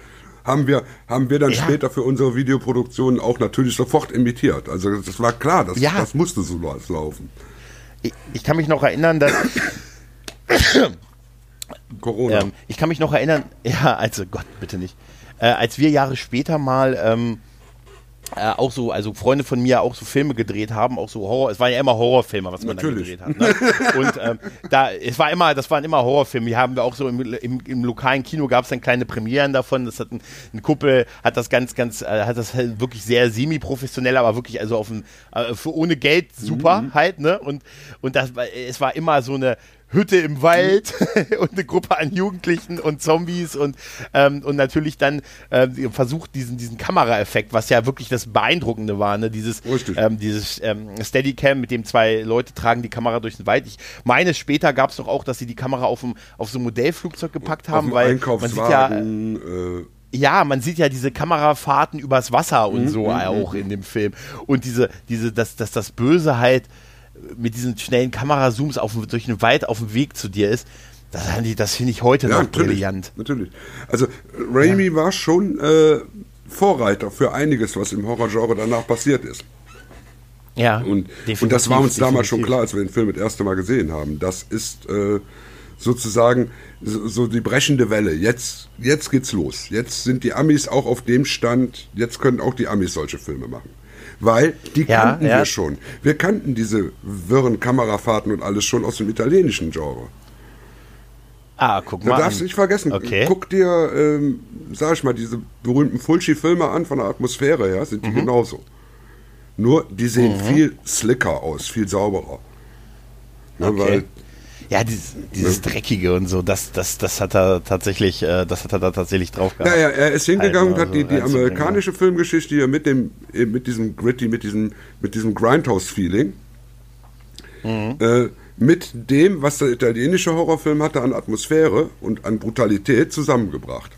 Haben wir, haben wir dann Ja. später für unsere Videoproduktion auch natürlich sofort imitiert. Also das war klar, das, Ja. das musste so laufen. ich, ich kann mich noch erinnern, dass Corona. Ähm, ich kann mich noch erinnern, ja, also Gott, bitte nicht. Äh, als wir Jahre später mal ähm, äh, auch so, also Freunde von mir auch so Filme gedreht haben, auch so Horror, es waren ja immer Horrorfilme, was man Natürlich. dann gedreht hat. Ne? Und ähm, da, es war immer, das waren immer Horrorfilme. Die haben wir auch so im, im, im lokalen Kino gab es dann kleine Premieren davon. Das hat ein, ein Kuppel, hat das ganz, ganz, äh, hat das halt wirklich sehr semi-professionell, aber wirklich also auf ein, äh, für ohne Geld super Mhm. halt, ne? Und, und das war, es war immer so eine Hütte im Wald und eine Gruppe an Jugendlichen und Zombies und, ähm, und natürlich dann ähm, versucht diesen, diesen Kameraeffekt, was ja wirklich das Beeindruckende war, ne? dieses, ähm, dieses ähm, Steadicam, mit dem zwei Leute tragen die Kamera durch den Wald. Ich meine, später gab es doch auch, dass sie die Kamera auf, dem, auf so ein Modellflugzeug gepackt haben, weil man sieht ja, äh, ja, man sieht ja diese Kamerafahrten übers Wasser Mhm, und so auch in dem Film. Und diese, diese, dass, dass das Böse halt mit diesen schnellen Kamerazooms auf, durch den Wald auf dem Weg zu dir ist, das, das finde ich heute ja, noch natürlich, brillant. natürlich. Also Raimi war schon äh, Vorreiter für einiges, was im Horrorgenre danach passiert ist. Ja, Und, und das war uns damals schon klar, als wir den Film das erste Mal gesehen haben. Das ist äh, sozusagen so, so die brechende Welle. Jetzt, jetzt geht's los. Jetzt sind die Amis auch auf dem Stand, jetzt können auch die Amis solche Filme machen. Weil die Ja, kannten ja. wir schon. Wir kannten diese wirren Kamerafahrten und alles schon aus dem italienischen Genre. Ah, guck Du mal. darfst an. nicht vergessen, Okay. guck dir, ähm, sag ich mal, diese berühmten Fulci-Filme an von der Atmosphäre her, sind die Mhm. genauso. Nur, die sehen viel slicker aus, viel sauberer. Ne, Okay. Weil Ja, dieses, dieses Dreckige und so, das, das, das hat er tatsächlich, äh, das hat er da tatsächlich drauf gehabt. Ja, ja, er ist hingegangen und Halt, hat die, also die amerikanische Filmgeschichte hier mit dem, eben mit diesem Gritty, mit diesem, mit diesem Grindhouse-Feeling, Mhm. äh, mit dem, was der italienische Horrorfilm hatte an Atmosphäre und an Brutalität zusammengebracht.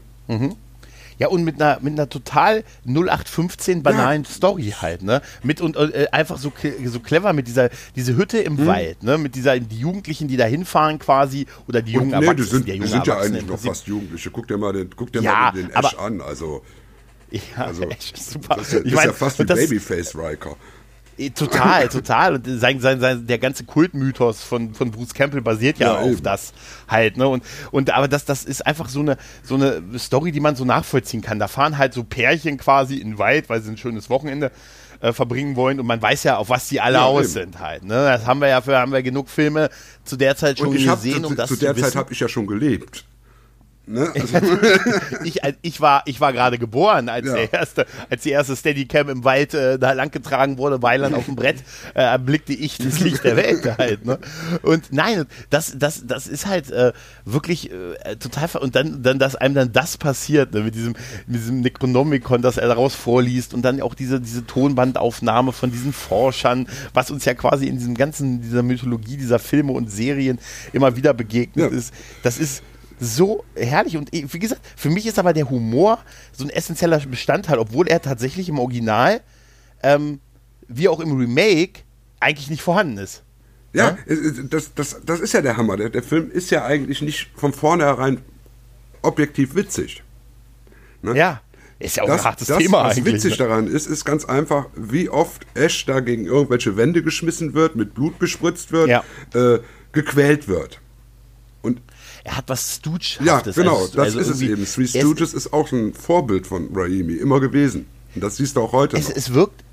Ja, und mit einer, mit einer total 0815 banalen Story halt, ne? Mit und äh, einfach so, so clever mit dieser diese Hütte im Mhm. Wald, ne? Mit dieser, die Jugendlichen, die da hinfahren quasi, oder die jungen Und, nee, die sind, ja, die junge sind ja eigentlich noch fast Jugendliche. Guck dir mal den, guck dir Ja, mal den, den Ash an. Also, Ja, also echt super. das ist ja, ich mein, ja fast wie Babyface Riker. Eh, Total, total. Und sein, sein, sein, der ganze Kultmythos von, von Bruce Campbell basiert ja, Ja, auf eben. das halt, ne? Und, und aber das, das ist einfach so eine, so eine Story, die man so nachvollziehen kann. Da fahren halt so Pärchen quasi in den Wald, weil sie ein schönes Wochenende äh, verbringen wollen und man weiß ja, auf was die alle Ja, aus eben. sind halt. Ne? Das haben wir ja für haben wir genug Filme zu der Zeit schon ich hab, gesehen, zu, um das zu der zu Zeit habe ich ja schon gelebt. Ne? Also, ich, ich war, ich war gerade geboren, als Ja. der erste, als die erste Steadicam im Wald äh, da langgetragen wurde, Weiland auf dem Brett, äh, erblickte ich das Licht der Welt halt. Ne? Und nein, das, das, das ist halt äh, wirklich äh, total ver und dann, dann, dass einem dann das passiert, ne? mit diesem, mit diesem Necronomicon, das er daraus vorliest und dann auch diese, diese Tonbandaufnahme von diesen Forschern, was uns ja quasi in diesem ganzen, dieser Mythologie, dieser Filme und Serien immer wieder begegnet Ja. ist. Das ist so herrlich und eh, wie gesagt, für mich ist aber der Humor so ein essentieller Bestandteil, obwohl er tatsächlich im Original, ähm, wie auch im Remake, eigentlich nicht vorhanden ist. Ja, ja? Das, das, das ist ja der Hammer. Der, der Film ist ja eigentlich nicht von vornherein objektiv witzig. Ne? Ja. Ist ja auch das, ein hartes das, Thema was eigentlich. Was witzig ne? daran ist, ist ganz einfach, wie oft Ash da gegen irgendwelche Wände geschmissen wird, mit Blut bespritzt wird, ja. äh, gequält wird. Und er hat was Stooge Ja, genau, also, das also ist es eben. Three Stooges ist auch ein Vorbild von Raimi, immer gewesen. Und das siehst du auch heute es, noch. Es wirkt,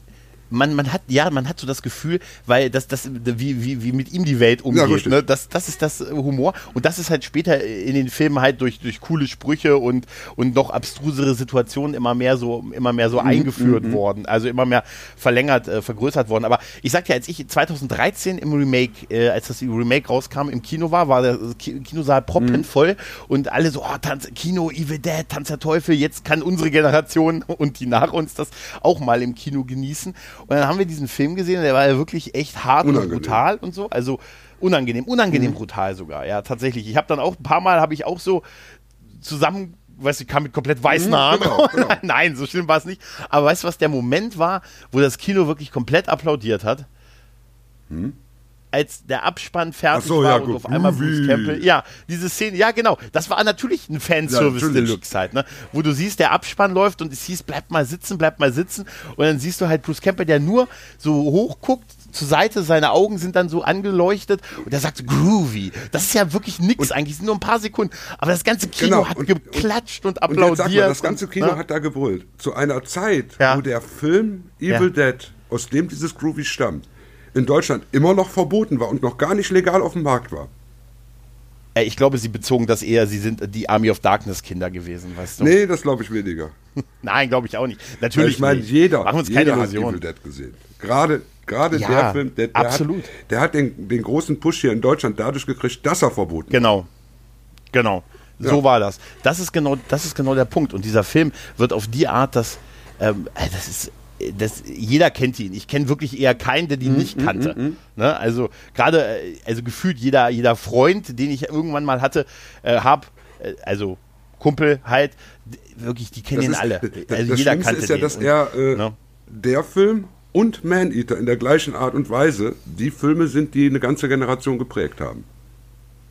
man, man hat, ja, man hat so das Gefühl, weil das, das, wie, wie, wie mit ihm die Welt umgeht. Ja, ne? das, das ist das Humor. Und das ist halt später in den Filmen halt durch, durch coole Sprüche und, und noch abstrusere Situationen immer mehr so, immer mehr so mhm, eingeführt mhm. worden. Also immer mehr verlängert, äh, vergrößert worden. Aber ich sag ja, als ich 2013 im Remake, äh, als das Remake rauskam, im Kino war, war der Kinosaal proppenvoll mhm. und alle so, oh, Tanz, Kino, Evil Dead, Tanz der Teufel, jetzt kann unsere Generation und die nach uns das auch mal im Kino genießen. Und dann haben wir diesen Film gesehen, der war ja wirklich echt hart unangenehm. und brutal und so. Also unangenehm, unangenehm mhm. brutal sogar, ja, tatsächlich. Ich habe dann auch ein paar Mal habe ich auch so zusammen weißt du, ich kam mit komplett weißen mhm, Haaren. Genau, genau. Nein, so schlimm war es nicht. Aber weißt du, was der Moment war, wo das Kino wirklich komplett applaudiert hat? Hm? Als der Abspann fertig so, war ja, und gut. auf einmal Bruce Campbell. Ja, diese Szene, ja genau, das war natürlich ein Fanservice ja, Deluxe halt, ne? Wo du siehst, der Abspann läuft und es hieß, bleib mal sitzen, bleib mal sitzen. Und dann siehst du halt Bruce Campbell, der nur so hoch guckt, zur Seite, seine Augen sind dann so angeleuchtet und er sagt groovy. Das ist ja wirklich nix eigentlich, sind nur ein paar Sekunden. Aber das ganze Kino genau. hat und, geklatscht und, und applaudiert. Und mal, das ganze Kino und, ne? hat da gebrüllt. Zu einer Zeit, ja. wo der Film Evil ja. Dead, aus dem dieses Groovy stammt, in Deutschland immer noch verboten war und noch gar nicht legal auf dem Markt war. Ich glaube, sie bezogen das eher, sie sind die Army of Darkness Kinder gewesen, weißt du? Nee, das glaube ich weniger. Nein, glaube ich auch nicht. Natürlich. ich meine, jeder, Machen uns jeder hat Evil Dead gesehen. Gerade, gerade ja, der Film, der, der absolut. hat, der hat den, den großen Push hier in Deutschland dadurch gekriegt, dass er verboten Genau. Genau. So ja. war das. Das ist genau, das ist genau der Punkt. Und dieser Film wird auf die Art, dass ähm, das ist das, jeder kennt ihn. Ich kenne wirklich eher keinen, der ihn mm, nicht kannte. Mm, mm, ne? Also gerade, äh, also gefühlt jeder, jeder Freund, den ich irgendwann mal hatte, äh, hab, äh, also Kumpel halt, wirklich, die kennen ihn ist, alle. Also das jeder kannte ist ja, dass er äh, ne? der Film und Man Eater in der gleichen Art und Weise die Filme sind, die eine ganze Generation geprägt haben.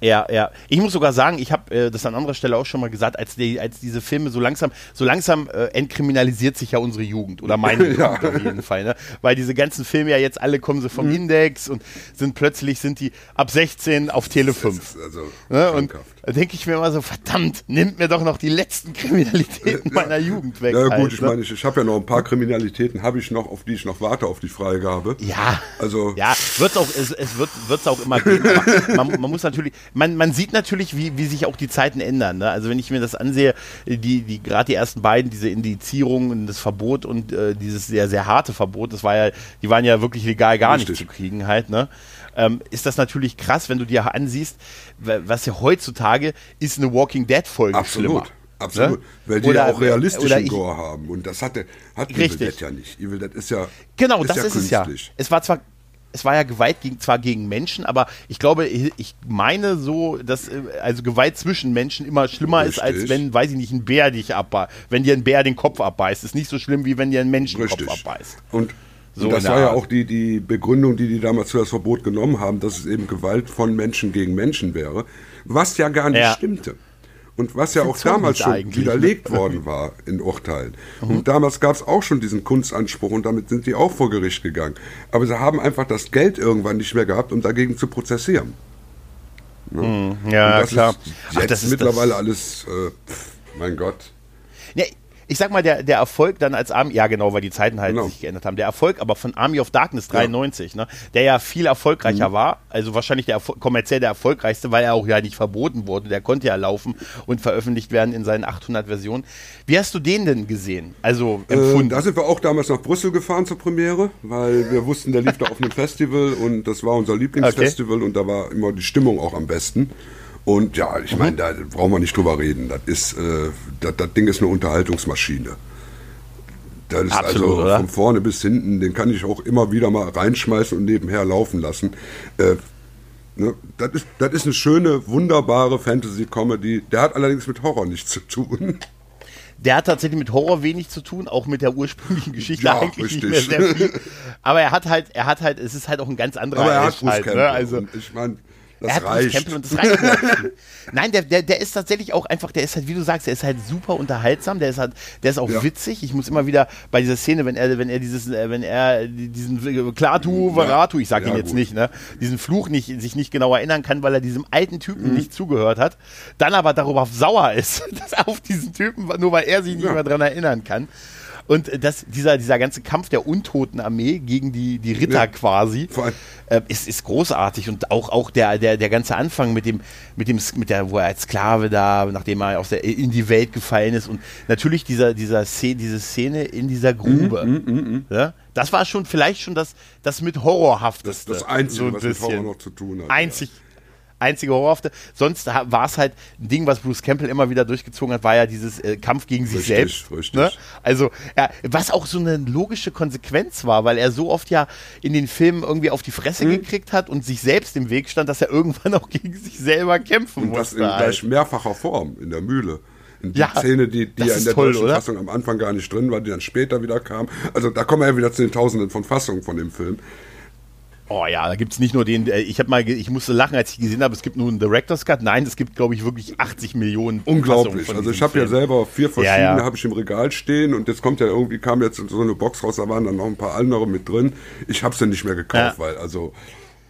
Ja, ja. Ich muss sogar sagen, ich habe äh, das an anderer Stelle auch schon mal gesagt, als, die, als diese Filme so langsam, so langsam äh, entkriminalisiert sich ja unsere Jugend oder meine Jugend ja. auf jeden Fall, ne? Weil diese ganzen Filme ja jetzt alle kommen sie vom mhm. Index und sind plötzlich sind die ab 16 auf Tele 5. also ne? Und da denke ich mir immer so, verdammt, nimmt mir doch noch die letzten Kriminalitäten ja. meiner Jugend weg. Ja gut, halt, ich ne? meine, ich, ich habe ja noch ein paar Kriminalitäten, habe ich noch, auf die ich noch warte, auf die Freigabe. Ja. Also. Ja, wird's auch, es, es wird es auch immer geben. man, man muss natürlich, man, man sieht natürlich, wie, wie sich auch die Zeiten ändern. Ne? Also wenn ich mir das ansehe, die, die gerade die ersten beiden, diese Indizierung und das Verbot und äh, dieses sehr, sehr harte Verbot, das war ja, die waren ja wirklich legal gar Richtig. nicht zu kriegen halt, ne? Ähm, ist das natürlich krass, wenn du dir ansiehst, was ja heutzutage ist eine Walking Dead Folge Absolut. schlimmer. Absolut, ne? weil die oder, ja auch realistischen Gore haben und das hatte, hat Evil Dead ja nicht. Evil Dead ist ja Genau, ist das ja ist künstlich. es ja. Es war zwar es war ja Gewalt gegen, zwar gegen Menschen, aber ich glaube, ich meine so, dass äh, also Gewalt zwischen Menschen immer schlimmer Richtig. ist, als wenn, weiß ich nicht, ein Bär dich abbeißt. Wenn dir ein Bär den Kopf abbeißt, ist nicht so schlimm, wie wenn dir ein Mensch den Kopf abbeißt. Und, so und das war ja auch die, die Begründung, die die damals für das Verbot genommen haben, dass es eben Gewalt von Menschen gegen Menschen wäre, was ja gar nicht ja. stimmte. Und was ja auch damals schon ne? widerlegt worden war in Urteilen. Mhm. Und damals gab es auch schon diesen Kunstanspruch und damit sind die auch vor Gericht gegangen. Aber sie haben einfach das Geld irgendwann nicht mehr gehabt, um dagegen zu prozessieren. Ne? Mhm. Ja, klar. Ist jetzt Ach, das ist mittlerweile das alles, äh, pff, mein Gott. Ja, ich sag mal, der, der Erfolg dann als Army, ja genau, weil die Zeiten halt genau. sich geändert haben. Der Erfolg aber von Army of Darkness 93, ja. ne, der ja viel erfolgreicher mhm. war, also wahrscheinlich der kommerziell der erfolgreichste, weil er auch ja nicht verboten wurde. Der konnte ja laufen und veröffentlicht werden in seinen 800 Versionen. Wie hast du den denn gesehen? Also äh, empfunden? Äh, da sind wir auch damals nach Brüssel gefahren zur Premiere, weil wir wussten, der lief da auf einem Festival und das war unser Lieblingsfestival okay. und da war immer die Stimmung auch am besten. Und ja, ich meine, da brauchen wir nicht drüber reden. Das ist, äh, das, das Ding ist eine Unterhaltungsmaschine. Das ist Absolut, also oder? von vorne bis hinten, den kann ich auch immer wieder mal reinschmeißen und nebenher laufen lassen. Äh, ne, das, ist, das ist eine schöne, wunderbare Fantasy-Comedy. Der hat allerdings mit Horror nichts zu tun. der hat tatsächlich mit Horror wenig zu tun, auch mit der ursprünglichen Geschichte Ja, eigentlich richtig. nicht mehr sehr viel. Aber er hat halt, er hat halt, es ist halt auch ein ganz anderer Aber er hat Bruce halt, ne? Also, ich meine, das er hat reicht. Campbell und das reicht. Nein, der, der, der ist tatsächlich auch einfach, der ist halt, wie du sagst, der ist halt super unterhaltsam, der ist halt, der ist auch Ja. witzig. Ich muss immer wieder bei dieser Szene, wenn er, wenn er dieses, äh, wenn er diesen Klatu, Varatu, ich sag Ja, ihn jetzt gut. nicht, ne, diesen Fluch nicht, sich nicht genau erinnern kann, weil er diesem alten Typen Mhm. nicht zugehört hat, dann aber darüber sauer ist, dass er auf diesen Typen, nur weil er sich nicht Ja. mehr dran erinnern kann. Und äh, das, dieser, dieser ganze Kampf der Untotenarmee gegen die, die Ritter Ja. quasi äh, ist, ist großartig und auch, auch der, der, der ganze Anfang mit dem, mit dem, mit der, wo er als Sklave da, nachdem er aus der, in die Welt gefallen ist und natürlich dieser, dieser Szene, diese Szene in dieser Grube. Mhm, ja? Das war schon vielleicht schon das, das mit Horrorhafteste. Das, das Einzige, so ein was mit Horror bisschen. noch zu tun hat. Einzig, einzige Horrorhafte. Sonst war es halt ein Ding, was Bruce Campbell immer wieder durchgezogen hat, war ja dieses äh, Kampf gegen sich Richtig, selbst. richtig. Ne? Also, er, was auch so eine logische Konsequenz war, weil er so oft ja in den Filmen irgendwie auf die Mhm. Fresse gekriegt hat und sich selbst im Weg stand, dass er irgendwann auch gegen sich selber kämpfen Und das in musste. gleich halt. mehrfacher Form in der Mühle. In die Ja, Szene, die, die ja in der toll, deutschen oder? Fassung am Anfang gar nicht drin war, die dann später wieder kam. Also da kommen wir ja wieder zu den Tausenden von Fassungen von dem Film. Oh ja, da gibt es nicht nur den, äh, ich habe mal, ich musste lachen, als ich gesehen habe, es gibt nur einen Director's Cut. Nein, es gibt, glaube ich, wirklich 80 Millionen Unglaublich. Also ich habe ja selber vier verschiedene, Ja, ja. habe ich im Regal stehen und jetzt kommt ja irgendwie, kam jetzt so eine Box raus, da waren dann noch ein paar andere mit drin. Ich habe sie nicht mehr gekauft, Ja. weil also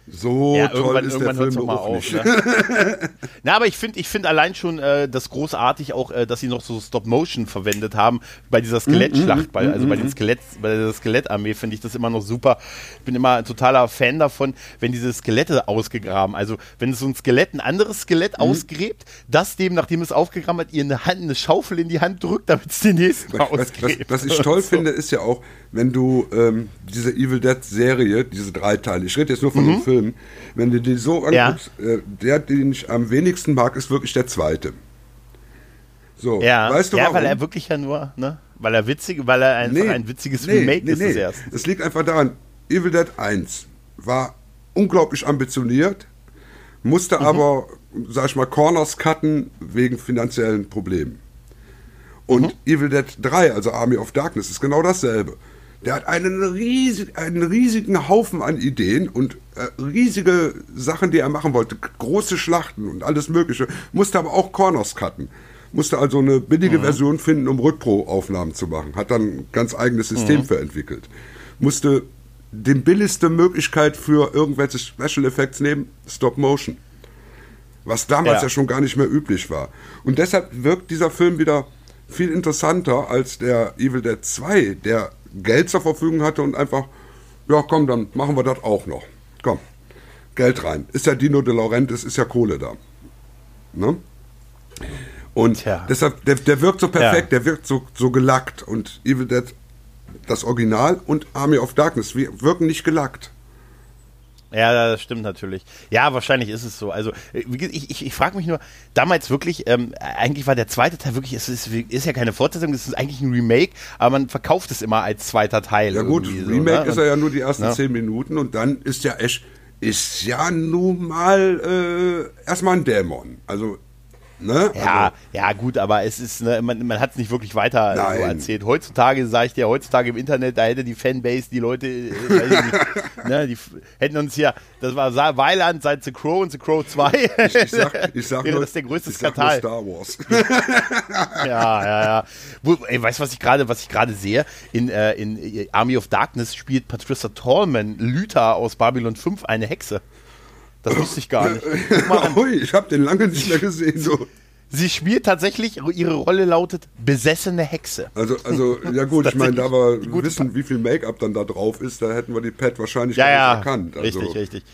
so Ja, toll irgendwann, ist der Film mal auf. nicht. Ne? Na, aber ich finde ich find allein schon äh, das großartig auch, äh, dass sie noch so Stop-Motion verwendet haben bei dieser Skelettschlacht, bei, also bei den Skelett, bei der Skelettarmee finde ich das immer noch super. Ich bin immer ein totaler Fan davon, wenn diese Skelette ausgegraben, also wenn so ein Skelett ein anderes Skelett ausgräbt, das dem, nachdem es aufgegraben hat, ihr eine Hand, eine Schaufel in die Hand drückt, damit es den nächsten Was, was, ausgräbt. was ich toll So. finde, ist ja auch, wenn du ähm, diese Evil Dead Serie, diese drei Teile, ich rede jetzt nur von den Filmen, wenn du die so Mhm. Ja. anguckst, äh, der, den ich am wenigsten mag, ist wirklich der zweite. So, Ja, weißt du ja warum? weil er wirklich ja nur, ne? Weil er witzig, weil er einfach ein witziges Remake ist, das erste. Es liegt einfach daran, Evil Dead 1 war unglaublich ambitioniert, musste Mhm. aber, sag ich mal, Corners cutten wegen finanziellen Problemen. Und Mhm. Evil Dead 3, also Army of Darkness, ist genau dasselbe. Der hat einen, riesig, einen riesigen Haufen an Ideen und riesige Sachen, die er machen wollte. Große Schlachten und alles Mögliche. Musste aber auch Corners cutten. Musste also eine billige Version finden, um Rückpro-Aufnahmen zu machen. Hat dann ein ganz eigenes System für entwickelt. Musste die billigste Möglichkeit für irgendwelche Special Effects nehmen, Stop Motion. Was damals ja. Ja. schon gar nicht mehr üblich war. Und deshalb wirkt dieser Film wieder viel interessanter als der Evil Dead 2, der Geld zur Verfügung hatte und einfach, ja komm, dann machen wir das auch noch. Komm, Geld rein. Ist ja Dino De Laurentiis, ist ja Kohle da. Ne? Und Tja. deshalb, der, der wirkt so perfekt, Ja. der wirkt so, so gelackt. Und Evil Dead, das Original und Army of Darkness wir- wirken nicht gelackt. Ja, das stimmt natürlich. Ja, wahrscheinlich ist es so. Also, äh, ich, ich, ich frage mich nur, damals wirklich, ähm, eigentlich war der zweite Teil wirklich, es ist, ist ja keine Fortsetzung, es ist eigentlich ein Remake, aber man verkauft es immer als zweiter Teil. Ja gut, irgendwie so, Remake ne? ist er ja nur die ersten Ja. zehn Minuten und dann ist ja echt, ist ja nun mal äh, erstmal ein Dämon. Also, ne? Ja, Also, ja, gut, aber es ist, ne, man, man hat es nicht wirklich weiter Nein. so erzählt. Heutzutage, sage ich dir, heutzutage im Internet, da hätte die Fanbase, die Leute, äh, nicht, ne, die hätten uns hier, das war Sa- Weiland seit The Crow und The Crow 2. ich, ich sag, ich sag nur, das der größte ich Skandal. Star Wars. Ja, ja, ja. Wo, ey, weißt du, was ich gerade, was ich gerade sehe? In, äh, in äh, Army of Darkness spielt Patricia Tallman, Lüther aus Babylon 5, eine Hexe. Das wusste ich gar nicht. Guck mal an. Ui, ich habe den lange nicht mehr gesehen. So. Sie spielt tatsächlich, ihre Rolle lautet besessene Hexe. Also, also, ja gut, ich meine, da wir wissen, wie viel Make-up dann da drauf ist, da hätten wir die Pet wahrscheinlich Ja, gar ja, nicht erkannt. Also, richtig, richtig.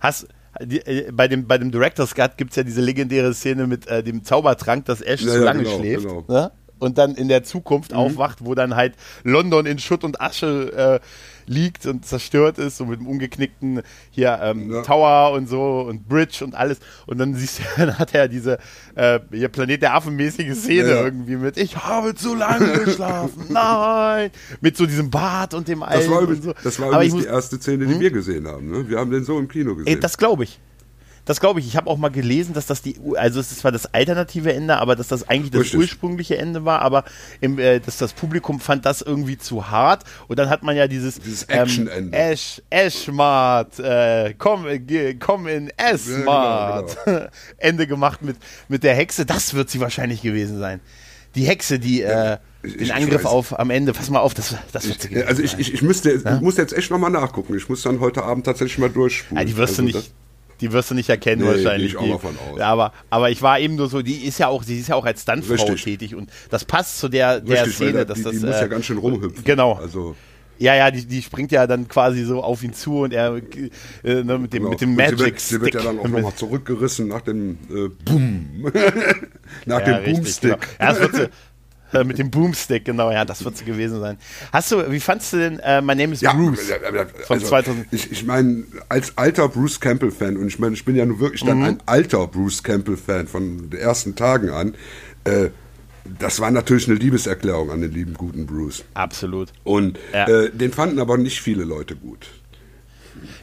Hast, die, äh, bei, dem, bei dem Director's Cut gibt es ja diese legendäre Szene mit äh, dem Zaubertrank, dass Ash Ja, so ja, lange genau, schläft. genau. Ne? Und dann in der Zukunft Mhm. aufwacht, wo dann halt London in Schutt und Asche äh, liegt und zerstört ist, so mit dem umgeknickten hier ähm, Ja. Tower und so und Bridge und alles. Und dann siehst du, dann hat er diese äh, hier Planet der Affen-mäßige Szene Ja, irgendwie mit Ich habe zu lange geschlafen, nein! Mit so diesem Bart und dem Das Alten war, und übrigens, so. das war übrigens muss, die erste Szene, die wir gesehen haben. Ne? Wir haben den so im Kino gesehen. Ey, das glaube ich. Das glaube ich. Ich habe auch mal gelesen, dass das die, also es ist zwar das alternative Ende, aber dass das eigentlich das Richtig. ursprüngliche Ende war, aber im, äh, dass das Publikum fand das irgendwie zu hart. Und dann hat man ja dieses, Dieses Action-Ende. Ähm, Ash, Ashmart, äh, komm, äh, komm in Ashmart. genau, Ende gemacht mit, mit der Hexe. Das wird sie wahrscheinlich gewesen sein. Die Hexe, die äh, ich- den Angriff auf am Ende, pass mal auf, das, das wird sie Ich, also ich, ich, ich, müsste, ich muss jetzt echt nochmal nachgucken. Ich muss dann heute Abend tatsächlich mal durchspulen. Ja, die wirst also du nicht. Die wirst du nicht erkennen Nee, wahrscheinlich. gehe ich auch die, mal von aus. Aber, aber ich war eben nur so, die ist ja auch, sie ist ja auch als Stuntfrau Richtig. tätig und das passt zu der, der Richtig, Szene, da- dass die, das. die muss äh, ja ganz schön rumhüpfen. genau. Also, ja, ja, die, die springt ja dann quasi so auf ihn zu und er äh, ne, mit dem, genau. mit dem Magic sie wird, sie wird ja dann auch nochmal zurückgerissen nach dem äh, Boom. nach Ja, dem richtig, Boomstick. Genau. Ja, das wird sie, äh, mit dem Boomstick, genau, ja, das wird sie gewesen sein. Hast du, wie fandst du denn äh, My Name is Ja, Bruce? ja, von also, 2000. Ich, ich meine, als alter Bruce Campbell-Fan, und ich meine, ich bin ja nun wirklich Mhm. dann ein alter Bruce Campbell-Fan von den ersten Tagen an, äh, das war natürlich eine Liebeserklärung an den lieben guten Bruce. Absolut. Und Ja. äh, den fanden aber nicht viele Leute gut.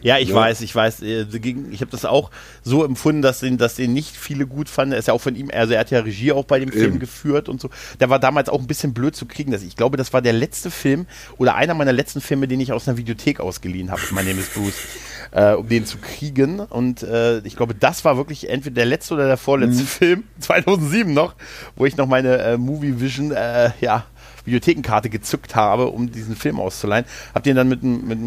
Ja, ich Ja. weiß, ich weiß. äh, Ich habe das auch so empfunden, dass den, dass den nicht viele gut fanden. Er ist ja auch von ihm, also er hat ja Regie auch bei dem Film Eben. geführt und so. Der war damals auch ein bisschen blöd zu kriegen. Das, ich glaube, das war der letzte Film oder einer meiner letzten Filme, den ich aus einer Videothek ausgeliehen habe. My Name is Bruce. Äh, um den zu kriegen. Und äh, ich glaube, das war wirklich entweder der letzte oder der vorletzte Mhm. Film, 2007 noch, wo ich noch meine äh, Movie Vision, äh, ja, Videothekenkarte gezückt habe, um diesen Film auszuleihen. Hab den dann mit, mit,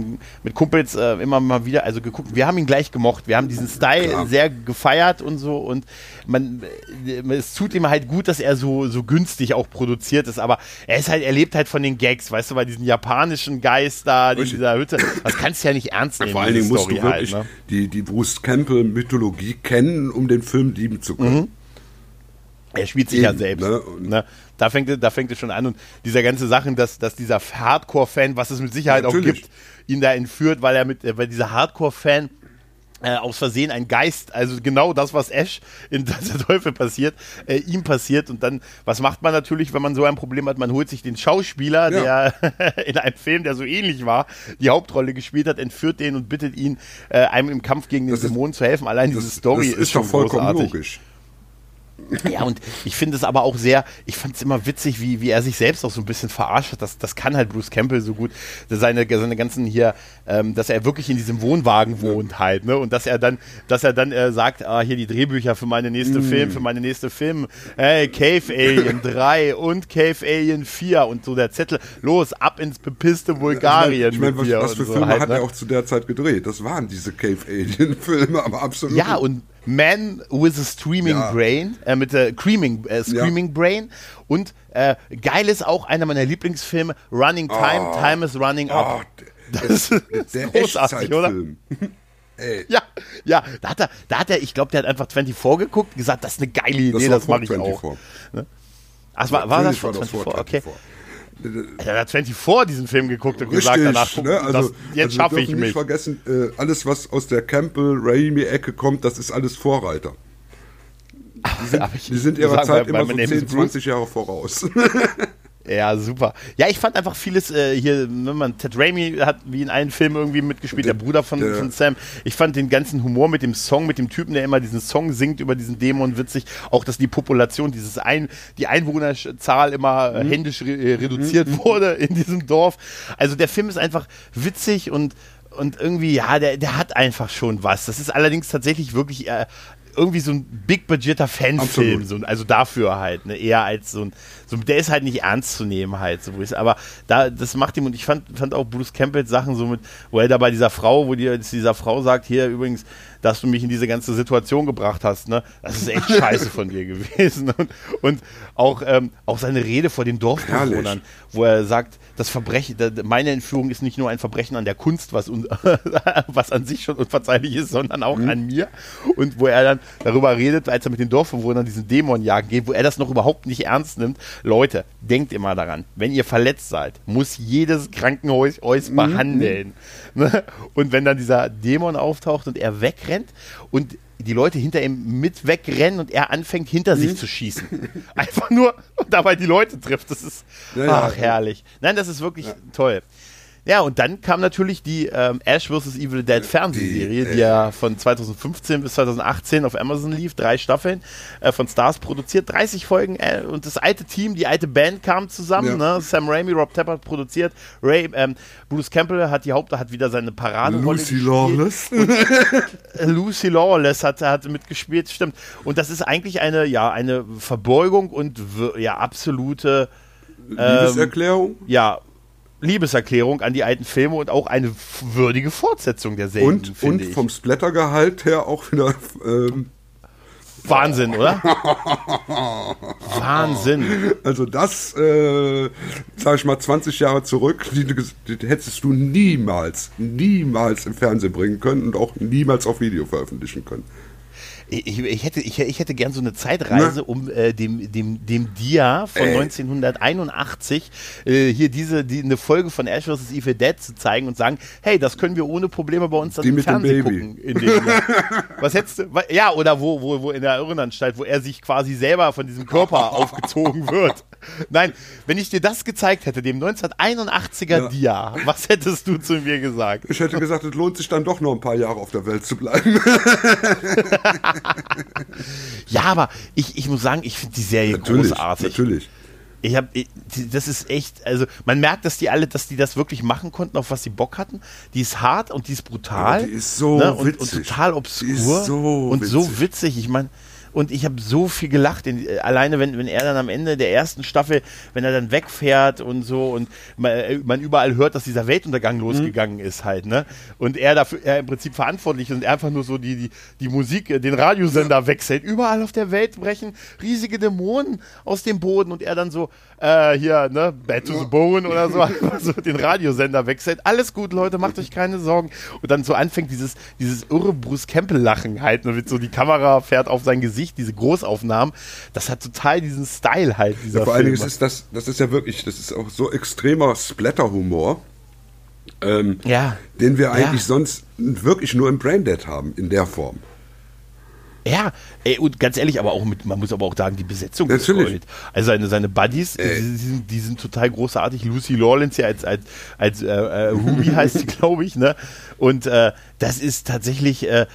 mit Kumpels äh, immer mal wieder also geguckt. Wir haben ihn gleich gemocht. Wir haben diesen Style Klar. sehr gefeiert und so. Und man, äh, es tut ihm halt gut, dass er so, so günstig auch produziert ist. Aber er ist halt, er lebt halt von den Gags, weißt du, bei diesen japanischen Geist da, in dieser Hütte. Das kannst du ja nicht ernst nehmen. Vor allen Dingen musst Story du wirklich halt, ne? die, die Bruce Campbell-Mythologie kennen, um den Film lieben zu können. Er spielt sich ja Eben, selbst. ne? Ne? Da, fängt, es- da fängt es schon an. Und dieser ganze Sachen, dass, dass dieser Hardcore-Fan, was es mit Sicherheit auch Natürlich. gibt, ihn da entführt, weil er mit, weil dieser Hardcore-Fan äh, aus Versehen ein Geist, also genau das, was Ash in der Teufel passiert, äh, ihm passiert. Und dann, was macht man natürlich, wenn man so ein Problem hat? Man holt sich den Schauspieler, Ja. der in einem Film, der so ähnlich war, die Hauptrolle gespielt hat, entführt den und bittet ihn, äh, einem im Kampf gegen den Das ist- Dämonen zu helfen. Allein diese Story das ist, ist schon vollkommen großartig. logisch. Ja, und ich finde es aber auch sehr, ich fand es immer witzig, wie, wie er sich selbst auch so ein bisschen verarscht hat. Das, das kann halt Bruce Campbell so gut. Seine, seine ganzen hier, ähm, dass er wirklich in diesem Wohnwagen wohnt halt, ne? Und dass er dann, dass er dann äh, sagt, ah, hier die Drehbücher für meine nächste Film, für meine nächste Film, hey, Cave Alien 3 und Cave Alien 4 und so der Zettel, los, ab ins bepisste Bulgarien. Ich meine, was, dir was und für so Filme halt, hat ne? er auch zu der Zeit gedreht? Das waren diese Cave Alien Filme, aber absolut. Ja, und Man with a Streaming Ja. Brain, äh, mit der Creaming, äh, Screaming Brain. Und äh, geil ist auch einer meiner Lieblingsfilme, Running Time, Oh. Time is Running oh, Up. der, Das der, ist der großartig, oder? Ey, Ja, ja, da hat er, da hat er, ich glaube, der hat einfach 24 geguckt, gesagt, das ist eine geile Idee, das, vor mache ich auch. 24. Ach, das war, war das war das 24? vor Okay. 24. Er hat 24 diesen Film geguckt und Richtig, gesagt, danach, guck, ne? also, das, jetzt also schaffe ich mich. nicht vergessen, äh, alles was aus der Campbell-Raimi-Ecke kommt, das ist alles Vorreiter. Die sind, ich- die sind ihrer Zeit immer so Name 10, is Bruce. 20 Jahre voraus. Ja, super. Ja, ich fand einfach vieles äh, hier, wenn man Ted Raimi hat wie in allen Filmen irgendwie mitgespielt, der, Der- Bruder von, der- von Sam. Ich fand den ganzen Humor mit dem Song, mit dem Typen, der immer diesen Song singt über diesen Dämon witzig. Auch, dass die Population, dieses ein, die Einwohnerzahl immer äh, händisch re äh, reduziert wurde in diesem Dorf. Also der Film ist einfach witzig und und irgendwie, ja, der, der hat einfach schon was. Das ist allerdings tatsächlich wirklich äh, irgendwie so ein big-budgeter Fanfilm, Absolut. so, also dafür halt, ne, eher als so ein, so, der ist halt nicht ernst zu nehmen halt, so, aber da, das macht ihm, und ich fand, fand auch Bruce Campbells Sachen so mit, wo er da bei dieser Frau, wo die, dieser Frau sagt, hier übrigens, dass du mich in diese ganze Situation gebracht hast, ne, das ist echt scheiße von dir gewesen und, und auch, ähm, auch seine Rede vor den Dorfbewohnern, wo er sagt, das Verbrechen, meine Entführung ist nicht nur ein Verbrechen an der Kunst, was, un, was an sich schon unverzeihlich ist, sondern auch an mir. Und wo er dann darüber redet, als er mit den Dorfbewohnern diesen Dämon jagen geht, wo er das noch überhaupt nicht ernst nimmt. Leute, denkt immer daran, wenn ihr verletzt seid, muss jedes Krankenhaus euch behandeln. Ne? Und wenn dann dieser Dämon auftaucht und er wegrennt und die Leute hinter ihm mit wegrennen und er anfängt hinter sich zu schießen. Einfach nur und dabei die Leute trifft. Das ist Ja, ja. ach herrlich. Nein, das ist wirklich toll. Ja, und dann kam natürlich die ähm, Ash vs. Evil Dead Fernsehserie, die, die, ja von 2015 bis 2018 auf Amazon lief, drei Staffeln äh, von Stars produziert, 30 Folgen äh, und das alte Team, die alte Band kam zusammen, ja. ne? Sam Raimi, Rob Tappert produziert, Ray, ähm, Bruce Campbell hat die Haupt, hat wieder seine Paraderolle Lucy Lawless. Lucy Lawless hat, hat mitgespielt, stimmt. Und das ist eigentlich eine, ja, eine Verbeugung und ja, absolute ähm, Liebeserklärung? Ja, Liebeserklärung an die alten Filme und auch eine würdige Fortsetzung derselben. Und, und vom Splattergehalt her auch wieder. Ähm Wahnsinn, oder? Wahnsinn. Also das, äh, sag ich mal, 20 Jahre zurück, die, die, hättest du niemals, niemals im Fernsehen bringen können und auch niemals auf Video veröffentlichen können. Ich, ich, hätte, ich, ich hätte gern so eine Zeitreise, um äh, dem, dem, dem Dia von äh. 1981 äh, hier diese die, eine Folge von Ash vs. Evil Dead zu zeigen und sagen, hey, das können wir ohne Probleme bei uns dann im Fernsehen gucken. Was hättest du? Ja, oder wo, wo, wo in der Irrenanstalt, wo er sich quasi selber von diesem Körper aufgezogen wird. Nein, wenn ich dir das gezeigt hätte, dem 1981er ja. Dia, was hättest du zu mir gesagt? Ich hätte gesagt, es lohnt sich dann doch noch ein paar Jahre auf der Welt zu bleiben. ja, aber ich, ich muss sagen, ich finde die Serie natürlich, großartig. Natürlich. Ich habe, das ist echt, also man merkt, dass die alle, dass die das wirklich machen konnten, auf was sie Bock hatten. Die ist hart und die ist brutal. Ja, die ist so ne? und, witzig. und total obskur so und witzig. so witzig. Ich meine, und ich habe so viel gelacht. In, äh, alleine, wenn, wenn er dann am Ende der ersten Staffel, wenn er dann wegfährt und so und man, äh, man überall hört, dass dieser Weltuntergang mhm. losgegangen mhm. ist halt, ne? Und er dafür, er im Prinzip verantwortlich ist und einfach nur so die, die, die Musik, äh, den Radiosender wechselt. Überall auf der Welt brechen riesige Dämonen aus dem Boden und er dann so, äh, hier, ne, Bad to the Bone oder so, so den Radiosender wechselt. Alles gut, Leute, macht euch keine Sorgen. Und dann so anfängt dieses, dieses irre Bruce Campbell-Lachen halt, ne, mit so die Kamera fährt auf sein Gesicht, diese Großaufnahmen. Das hat total diesen Style halt, dieser ja, Vor allen Dingen ist das, das ist ja wirklich, das ist auch so extremer Splatter-Humor. Ähm, ja. Den wir eigentlich ja. sonst wirklich nur im Braindead haben, in der Form. Ja, ey, und ganz ehrlich, aber auch mit, man muss aber auch sagen, die Besetzung Natürlich. ist Gold. Also seine, seine Buddies, die, die, sind, die, sind, total großartig. Lucy Lawlence ja als, als, als äh, äh, Ruby heißt sie, glaube ich, ne? Und äh, das ist tatsächlich, äh,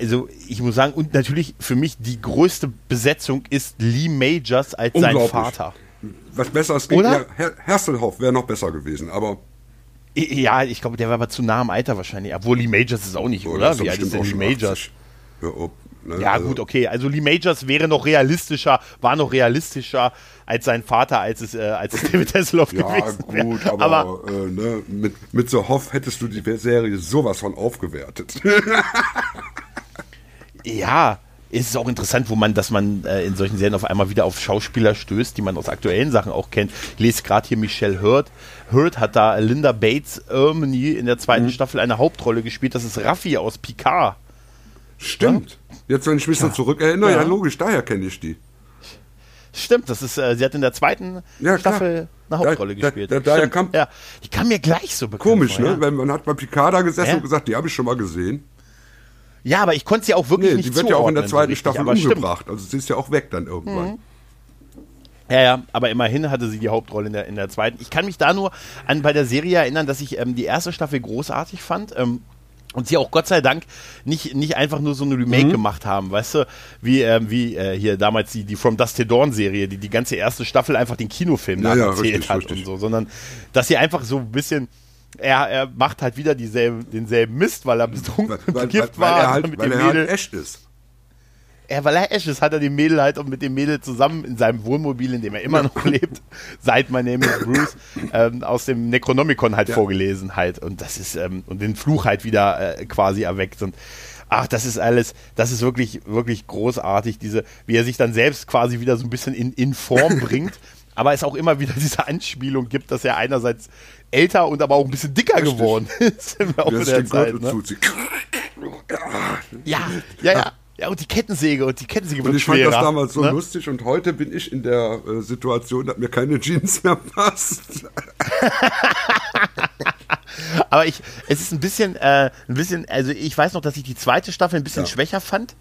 also ich muss sagen, und natürlich für mich die größte Besetzung ist Lee Majors als sein Vater. Was besseres ging, ja, Her Hasselhoff wäre noch besser gewesen, aber ja, ich glaube, der war aber zu nah am Alter wahrscheinlich. Obwohl Lee Majors ist auch nicht, oh, oder? Wie alt ist denn Lee Majors? Ja, ob, Ne? Ja, also, gut, okay. Also Lee Majors wäre noch realistischer, war noch realistischer als sein Vater, als es, äh, als es David Hasselhoff ja, gewesen wäre. Ja, gut, aber, aber äh, ne, mit, mit so Hoff hättest du die Serie sowas von aufgewertet. ja, ist es auch interessant, wo man, dass man äh, in solchen Serien auf einmal wieder auf Schauspieler stößt, die man aus aktuellen Sachen auch kennt. Ich lese gerade hier Michelle Hurd. Hurd hat da Linda Bates Ermony in der zweiten mhm. Staffel eine Hauptrolle gespielt. Das ist Raffi aus Picard. Stimmt. Jetzt, wenn ich mich ja. so zurückerinnere, ja. ja, logisch, daher kenne ich die. Stimmt, das ist, äh, sie hat in der zweiten ja, Staffel eine Hauptrolle da, gespielt. Da, da, daher kam, ja, die kam mir gleich so bekannt Komisch, vor, ne? Weil man hat bei Picard gesessen und gesagt, die habe ich schon mal gesehen. Ja, aber ich konnte sie auch wirklich nee, nicht Die wird ja auch in der zweiten so Staffel umgebracht. Stimmt. Also sie ist ja auch weg dann irgendwann. Mhm. Ja, ja, aber immerhin hatte sie die Hauptrolle in der, in der zweiten. Ich kann mich da nur an bei der Serie erinnern, dass ich ähm, die erste Staffel großartig fand. Ähm, und sie auch Gott sei Dank nicht, nicht einfach nur so eine Remake mhm. gemacht haben, weißt du, wie, äh, wie äh, hier damals die, die From Dust to Dawn Serie, die die ganze erste Staffel einfach den Kinofilm ja, nacherzählt ja, hat richtig. und so, sondern dass sie einfach so ein bisschen er, er macht halt wieder dieselbe, denselben Mist, weil er betrunken weil, und Gift weil, weil war. Er halt, mit weil dem er Mädel. halt echt ist er, weil er Ash ist, hat er den Mädel halt und mit dem Mädel zusammen in seinem Wohnmobil, in dem er immer noch lebt, seit My Name is Bruce, ähm, aus dem Necronomicon halt ja. vorgelesen halt. Und das ist, ähm, und den Fluch halt wieder äh, quasi erweckt. Und ach, das ist alles, das ist wirklich, wirklich großartig, diese, wie er sich dann selbst quasi wieder so ein bisschen in, in Form bringt. aber es auch immer wieder diese Anspielung gibt, dass er einerseits älter und aber auch ein bisschen dicker Richtig. geworden ist im Laufe der Zeit. Ne? Ja, ja, ja. Ja, und die Kettensäge und die Kettensäge Und ich schwerer, fand das damals so ne? lustig und heute bin ich in der äh, Situation, dass mir keine Jeans mehr passt. Aber ich, es ist ein bisschen, äh, ein bisschen, also ich weiß noch, dass ich die zweite Staffel ein bisschen ja. schwächer fand.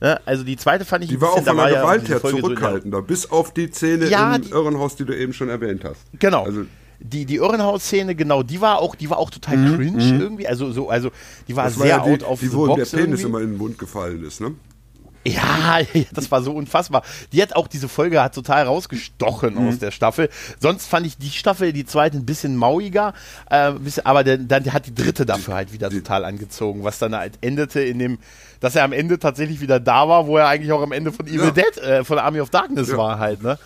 Ne? Also die zweite fand ich Die war auch von der Gewalt her zurückhaltender, so bis auf die Szene ja, im die, Irrenhaus, die du eben schon erwähnt hast. Genau. Also die, die Irrenhaus-Szene, genau, die war auch, die war auch total Mhm, cringe irgendwie. Also, so, also die war Das sehr war ja out die, of die wo der Penis irgendwie. immer in den Mund gefallen ist, ne? Ja, das war so unfassbar. Die hat auch diese Folge hat total rausgestochen Mhm. aus der Staffel. Sonst fand ich die Staffel, die zweite, ein bisschen mauiger, äh, bisschen, aber der, dann hat die dritte dafür halt wieder total angezogen, was dann halt endete in dem, dass er am Ende tatsächlich wieder da war, wo er eigentlich auch am Ende von Evil Ja. Dead, äh, von Army of Darkness Ja. war halt, ne?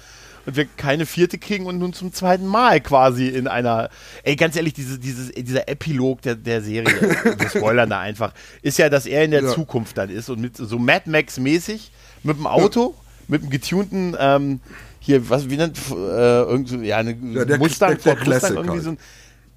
Und wir keine vierte kriegen und nun zum zweiten Mal quasi in einer, ey, ganz ehrlich, diese, dieses, dieser Epilog der, der Serie, wir spoilern da einfach, ist ja, dass er in der Ja. Zukunft dann ist und mit so Mad Max mäßig mit dem Auto, mit dem getunten, ähm, hier, was, wie nennt, äh, irgend so, ja, eine Ja, der- Mustang, der- der Mustang, irgendwie halt. so ein,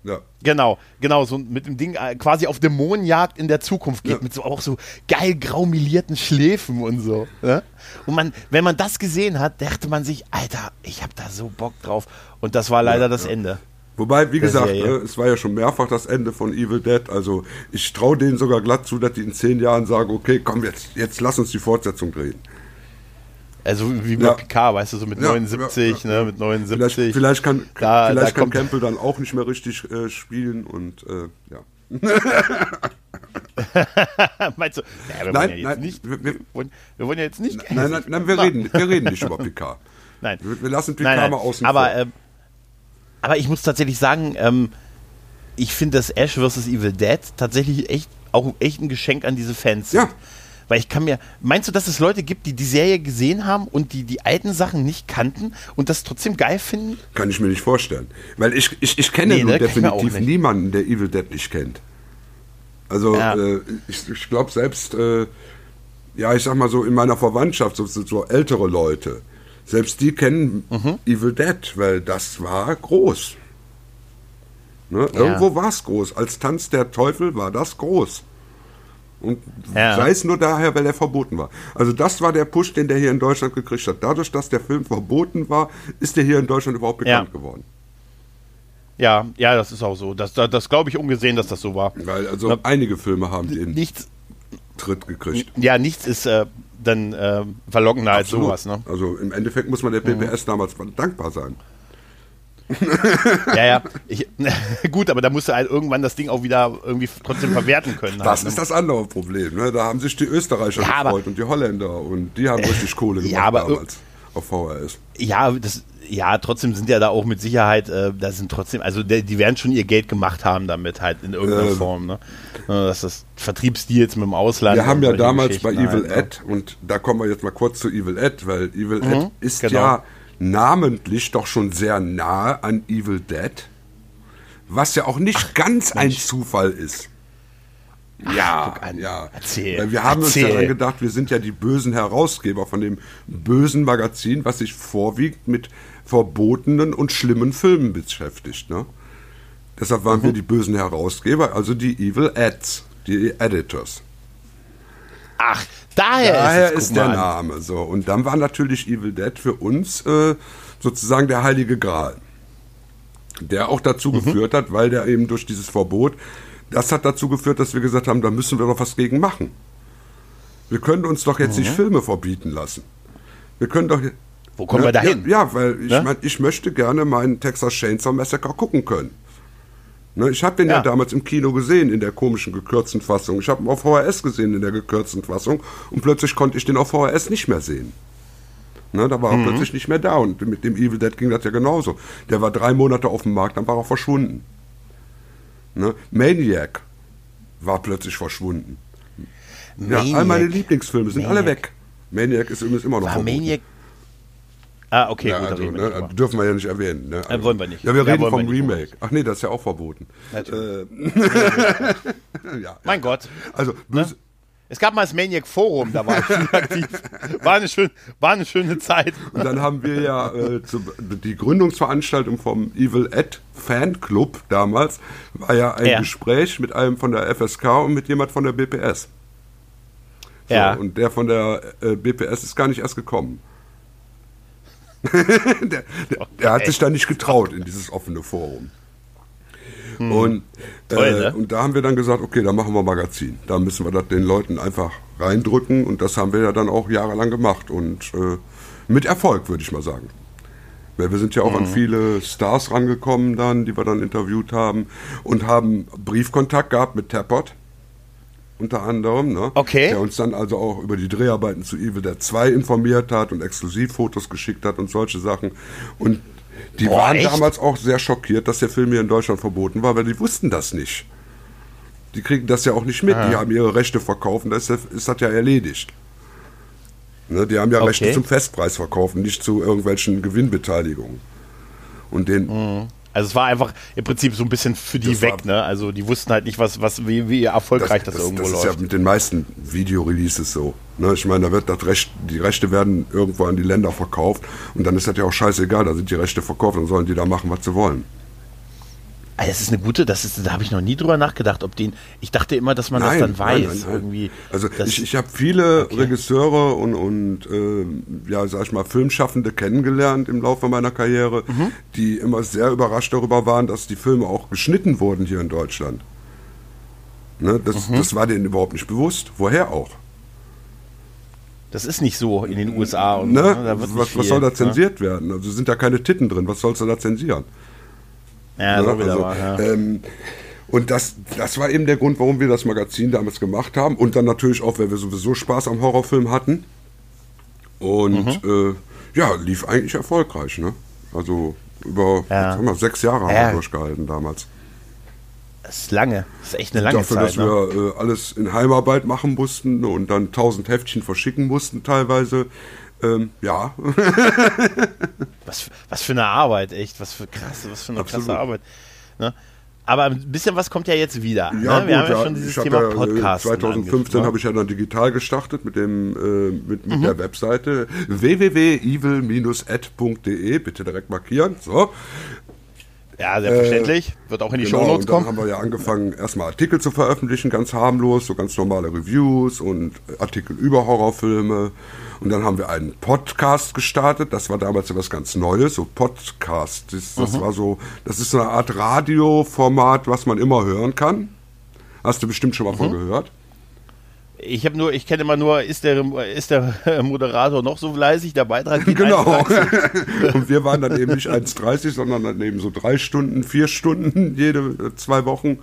Ja. Genau, genau, so mit dem Ding äh, quasi auf Dämonenjagd in der Zukunft geht, Ja. mit so auch so geil graumelierten Schläfen und so. Ne? Und man, wenn man das gesehen hat, dachte man sich, Alter, ich hab da so Bock drauf. Und das war leider Ja, das. Ende. Wobei, wie gesagt, ne, es war ja schon mehrfach das Ende von Evil Dead. Also ich traue denen sogar glatt zu, dass die in zehn Jahren sagen, okay, komm, jetzt, jetzt lass uns die Fortsetzung drehen. Also wie bei Ja. Picard, weißt du, so mit Ja, 79, ja, ne, mit 79. Vielleicht, vielleicht kann, Da- vielleicht da kann Campbell dann auch nicht mehr richtig äh, spielen und äh, ja. Meinst du? Ja, wir Nein, ja nein, nicht. wir- Wir, wollen, wir wollen ja jetzt nicht. Nein, nein, nein wir, reden, wir reden nicht über Picard. Nein. Wir, wir lassen Picard Nein, nein. mal außen aber, vor. ähm, aber ich muss tatsächlich sagen, ähm, ich finde das Ash vs. Evil Dead tatsächlich echt auch echt ein Geschenk an diese Fans. Ja. sind. Weil ich kann mir, meinst du, dass es Leute gibt, die die Serie gesehen haben und die die alten Sachen nicht kannten und das trotzdem geil finden? Kann ich mir nicht vorstellen. Weil ich, ich, ich kenne Nee, ne, definitiv niemanden, der Evil Dead nicht kennt. Also Ja. äh, ich, ich glaube selbst, äh, ja, ich sag mal so in meiner Verwandtschaft, so, so, so ältere Leute, selbst die kennen Mhm. Evil Dead, weil das war groß. Ne? Irgendwo war es groß. Als Tanz der Teufel war das groß. Und Ja. sei es nur daher, weil er verboten war. Also das war der Push, den der hier in Deutschland gekriegt hat. Dadurch, dass der Film verboten war, ist der hier in Deutschland überhaupt bekannt Ja. geworden. Ja, ja, das ist auch so. Das, das, das glaube ich ungesehen, dass das so war. Weil also Ja. einige Filme haben den Nichts, Tritt gekriegt. ja, nichts ist äh, dann äh, verlockender als Absolut. sowas, ne? Also im Endeffekt muss man der PPS damals dankbar sein. Ja, ja. Ich, gut, aber da musst du halt irgendwann das Ding auch wieder irgendwie trotzdem verwerten können. Das halt, ne? ist das andere Problem. Ne? Da haben sich die Österreicher Ja, gefreut und die Holländer und die haben richtig Kohle gemacht Ja, aber- damals auf VHS. Ja, das, ja, trotzdem sind ja da auch mit Sicherheit, äh, da sind trotzdem, also der, die werden schon ihr Geld gemacht haben damit halt in irgendeiner Ähm. Form, ne? Äh, Das ist Vertriebsdeals mit dem Ausland. Wir haben ja damals bei Evil halt, ne? Ed, und da kommen wir jetzt mal kurz zu Evil Ed, weil Evil Ed ist genau. ja namentlich doch schon sehr nahe an Evil Dead, was ja auch nicht ganz ein Zufall ist. ja, guck an. ja. Erzähl, wir haben uns ja erzähl. dann gedacht, wir sind ja die bösen Herausgeber von dem bösen Magazin, was sich vorwiegend mit verbotenen und schlimmen Filmen beschäftigt. Ne? Deshalb waren Mhm. wir die bösen Herausgeber, also die Evil Ads, die Editors. Ach, daher, Daher ist, es, ist der. Name so. Und dann war natürlich Evil Dead für uns äh, sozusagen der heilige Gral. Der auch dazu Mhm. geführt hat, weil der eben durch dieses Verbot, das hat dazu geführt, dass wir gesagt haben, da müssen wir doch was gegen machen. Wir können uns doch jetzt Mhm. nicht Filme verbieten lassen. Wir können doch. Wo kommen wir Ja, dahin? Ja, ja weil ich, Ne? mein, ich möchte gerne meinen Texas Chainsaw Massacre gucken können. Ne, ich habe den ja. Ja. damals im Kino gesehen, in der komischen gekürzten Fassung. Ich habe ihn auf VHS gesehen, in der gekürzten Fassung. Und plötzlich konnte ich den auf VHS nicht mehr sehen. Ne, da war Mhm. er plötzlich nicht mehr da. Und mit dem Evil Dead ging das ja genauso. Der war drei Monate auf dem Markt, dann war er verschwunden. Ne? Maniac war plötzlich verschwunden. Ja, all meine. Lieblingsfilme sind alle Maniac. weg. Maniac ist übrigens immer noch War verboten. Maniac. Ah, okay, Ja, gut, also, ne, dürfen wir ja nicht erwähnen. Ne? Äh, wollen wir nicht. Ja, wir Ja, reden vom wir nicht, Remake. Ach nee, das ist ja auch verboten. Natürlich. Äh, ja, Mein Gott. Also, böse, Es gab mal das Maniac Forum, da war ich aktiv. War eine, schön, war eine schöne Zeit. Und dann haben wir ja äh, zu, die Gründungsveranstaltung vom Evil Ed Fanclub damals, war ja ein Ja. Gespräch mit einem von der FSK und mit jemand von der BPS. So, Ja. Und der von der äh, BPS ist gar nicht erst gekommen. der, der, der hat sich da nicht getraut in dieses offene Forum. Und, äh, Toll, ne? und da haben wir dann gesagt, okay, da machen wir Magazin. Da müssen wir das den Leuten einfach reindrücken und das haben wir ja dann auch jahrelang gemacht und äh, mit Erfolg, würde ich mal sagen. Weil wir sind ja auch mhm. an viele Stars rangekommen dann, die wir dann interviewt haben und haben Briefkontakt gehabt mit Tappert unter anderem, ne? Okay. Der uns dann also auch über die Dreharbeiten zu Evil Dead 2 informiert hat und Exklusivfotos geschickt hat und solche Sachen. Und die Boah, waren echt? damals auch sehr schockiert, dass der Film hier in Deutschland verboten war, weil die wussten das nicht. Die kriegen das ja auch nicht mit. Ah. Die haben ihre Rechte verkauft und das ist, das ja erledigt. Ne, die haben ja okay. Rechte zum Festpreis verkaufen, nicht zu irgendwelchen Gewinnbeteiligungen. Und den. Mhm. Also es war einfach im Prinzip so ein bisschen für die weg, ne? Also die wussten halt nicht, was, was, wie, wie erfolgreich das, das, das irgendwo das läuft. Das ist ja mit den meisten Videoreleases so. Ne? Ich meine, da wird das Recht, die Rechte werden irgendwo an die Länder verkauft und dann ist das ja auch scheißegal, da sind die Rechte verkauft, dann sollen die da machen, was sie wollen. Ah, das ist eine gute, das ist, da habe ich noch nie drüber nachgedacht, ob den. Ich dachte immer, dass man nein, das dann weiß. Nein, nein, irgendwie. Also ich, ich habe viele okay. Regisseure und, und äh, ja, sag ich mal, Filmschaffende kennengelernt im Laufe meiner Karriere, mhm. die immer sehr überrascht darüber waren, dass die Filme auch geschnitten wurden hier in Deutschland. Ne, das, mhm. das war denen überhaupt nicht bewusst. Woher auch? Das ist nicht so in den USA. Und, ne? ne was, was, soll da ne? zensiert werden? Also sind da keine Titten drin. Was sollst du da zensieren? Ja, so wieder also, war, ja. Ähm, und das, das war eben der Grund, warum wir das Magazin damals gemacht haben. Und dann natürlich auch, weil wir sowieso Spaß am Horrorfilm hatten. Und mhm. äh, ja, lief eigentlich erfolgreich. Ne? Also über ja. wir, sechs Jahre haben wir durchgehalten damals. Das ist lange. Das ist echt eine lange Dafür, Zeit. Dafür, dass ne? wir äh, alles in Heimarbeit machen mussten und dann tausend Heftchen verschicken mussten teilweise. Ähm, ja. was, was für eine Arbeit, echt. Was für krasse, was für eine Absolut. krasse Arbeit. Ne? Aber ein bisschen was kommt ja jetzt wieder. Ja, ne? Wir gut, haben ja, schon dieses Thema ja, äh, Podcast. 2015 habe ich ja dann digital gestartet mit, dem, äh, mit, mit mhm. der Webseite www.evil-ad.de. Bitte direkt markieren. So. Ja, selbstverständlich. Äh, Wird auch in die genau, Shownotes kommen. Dann haben wir ja angefangen, erstmal Artikel zu veröffentlichen, ganz harmlos, so ganz normale Reviews und Artikel über Horrorfilme. Und dann haben wir einen Podcast gestartet. Das war damals etwas ganz Neues, so Podcast. Das, das mhm. war so, das ist so eine Art Radioformat, was man immer hören kann. Hast du bestimmt schon mal mhm. von gehört. Ich habe nur, ich kenne immer nur, ist der, ist der Moderator noch so fleißig, der Beitrag geht Genau. und wir waren dann eben nicht 1,30, sondern dann eben so drei Stunden, vier Stunden jede äh, zwei Wochen.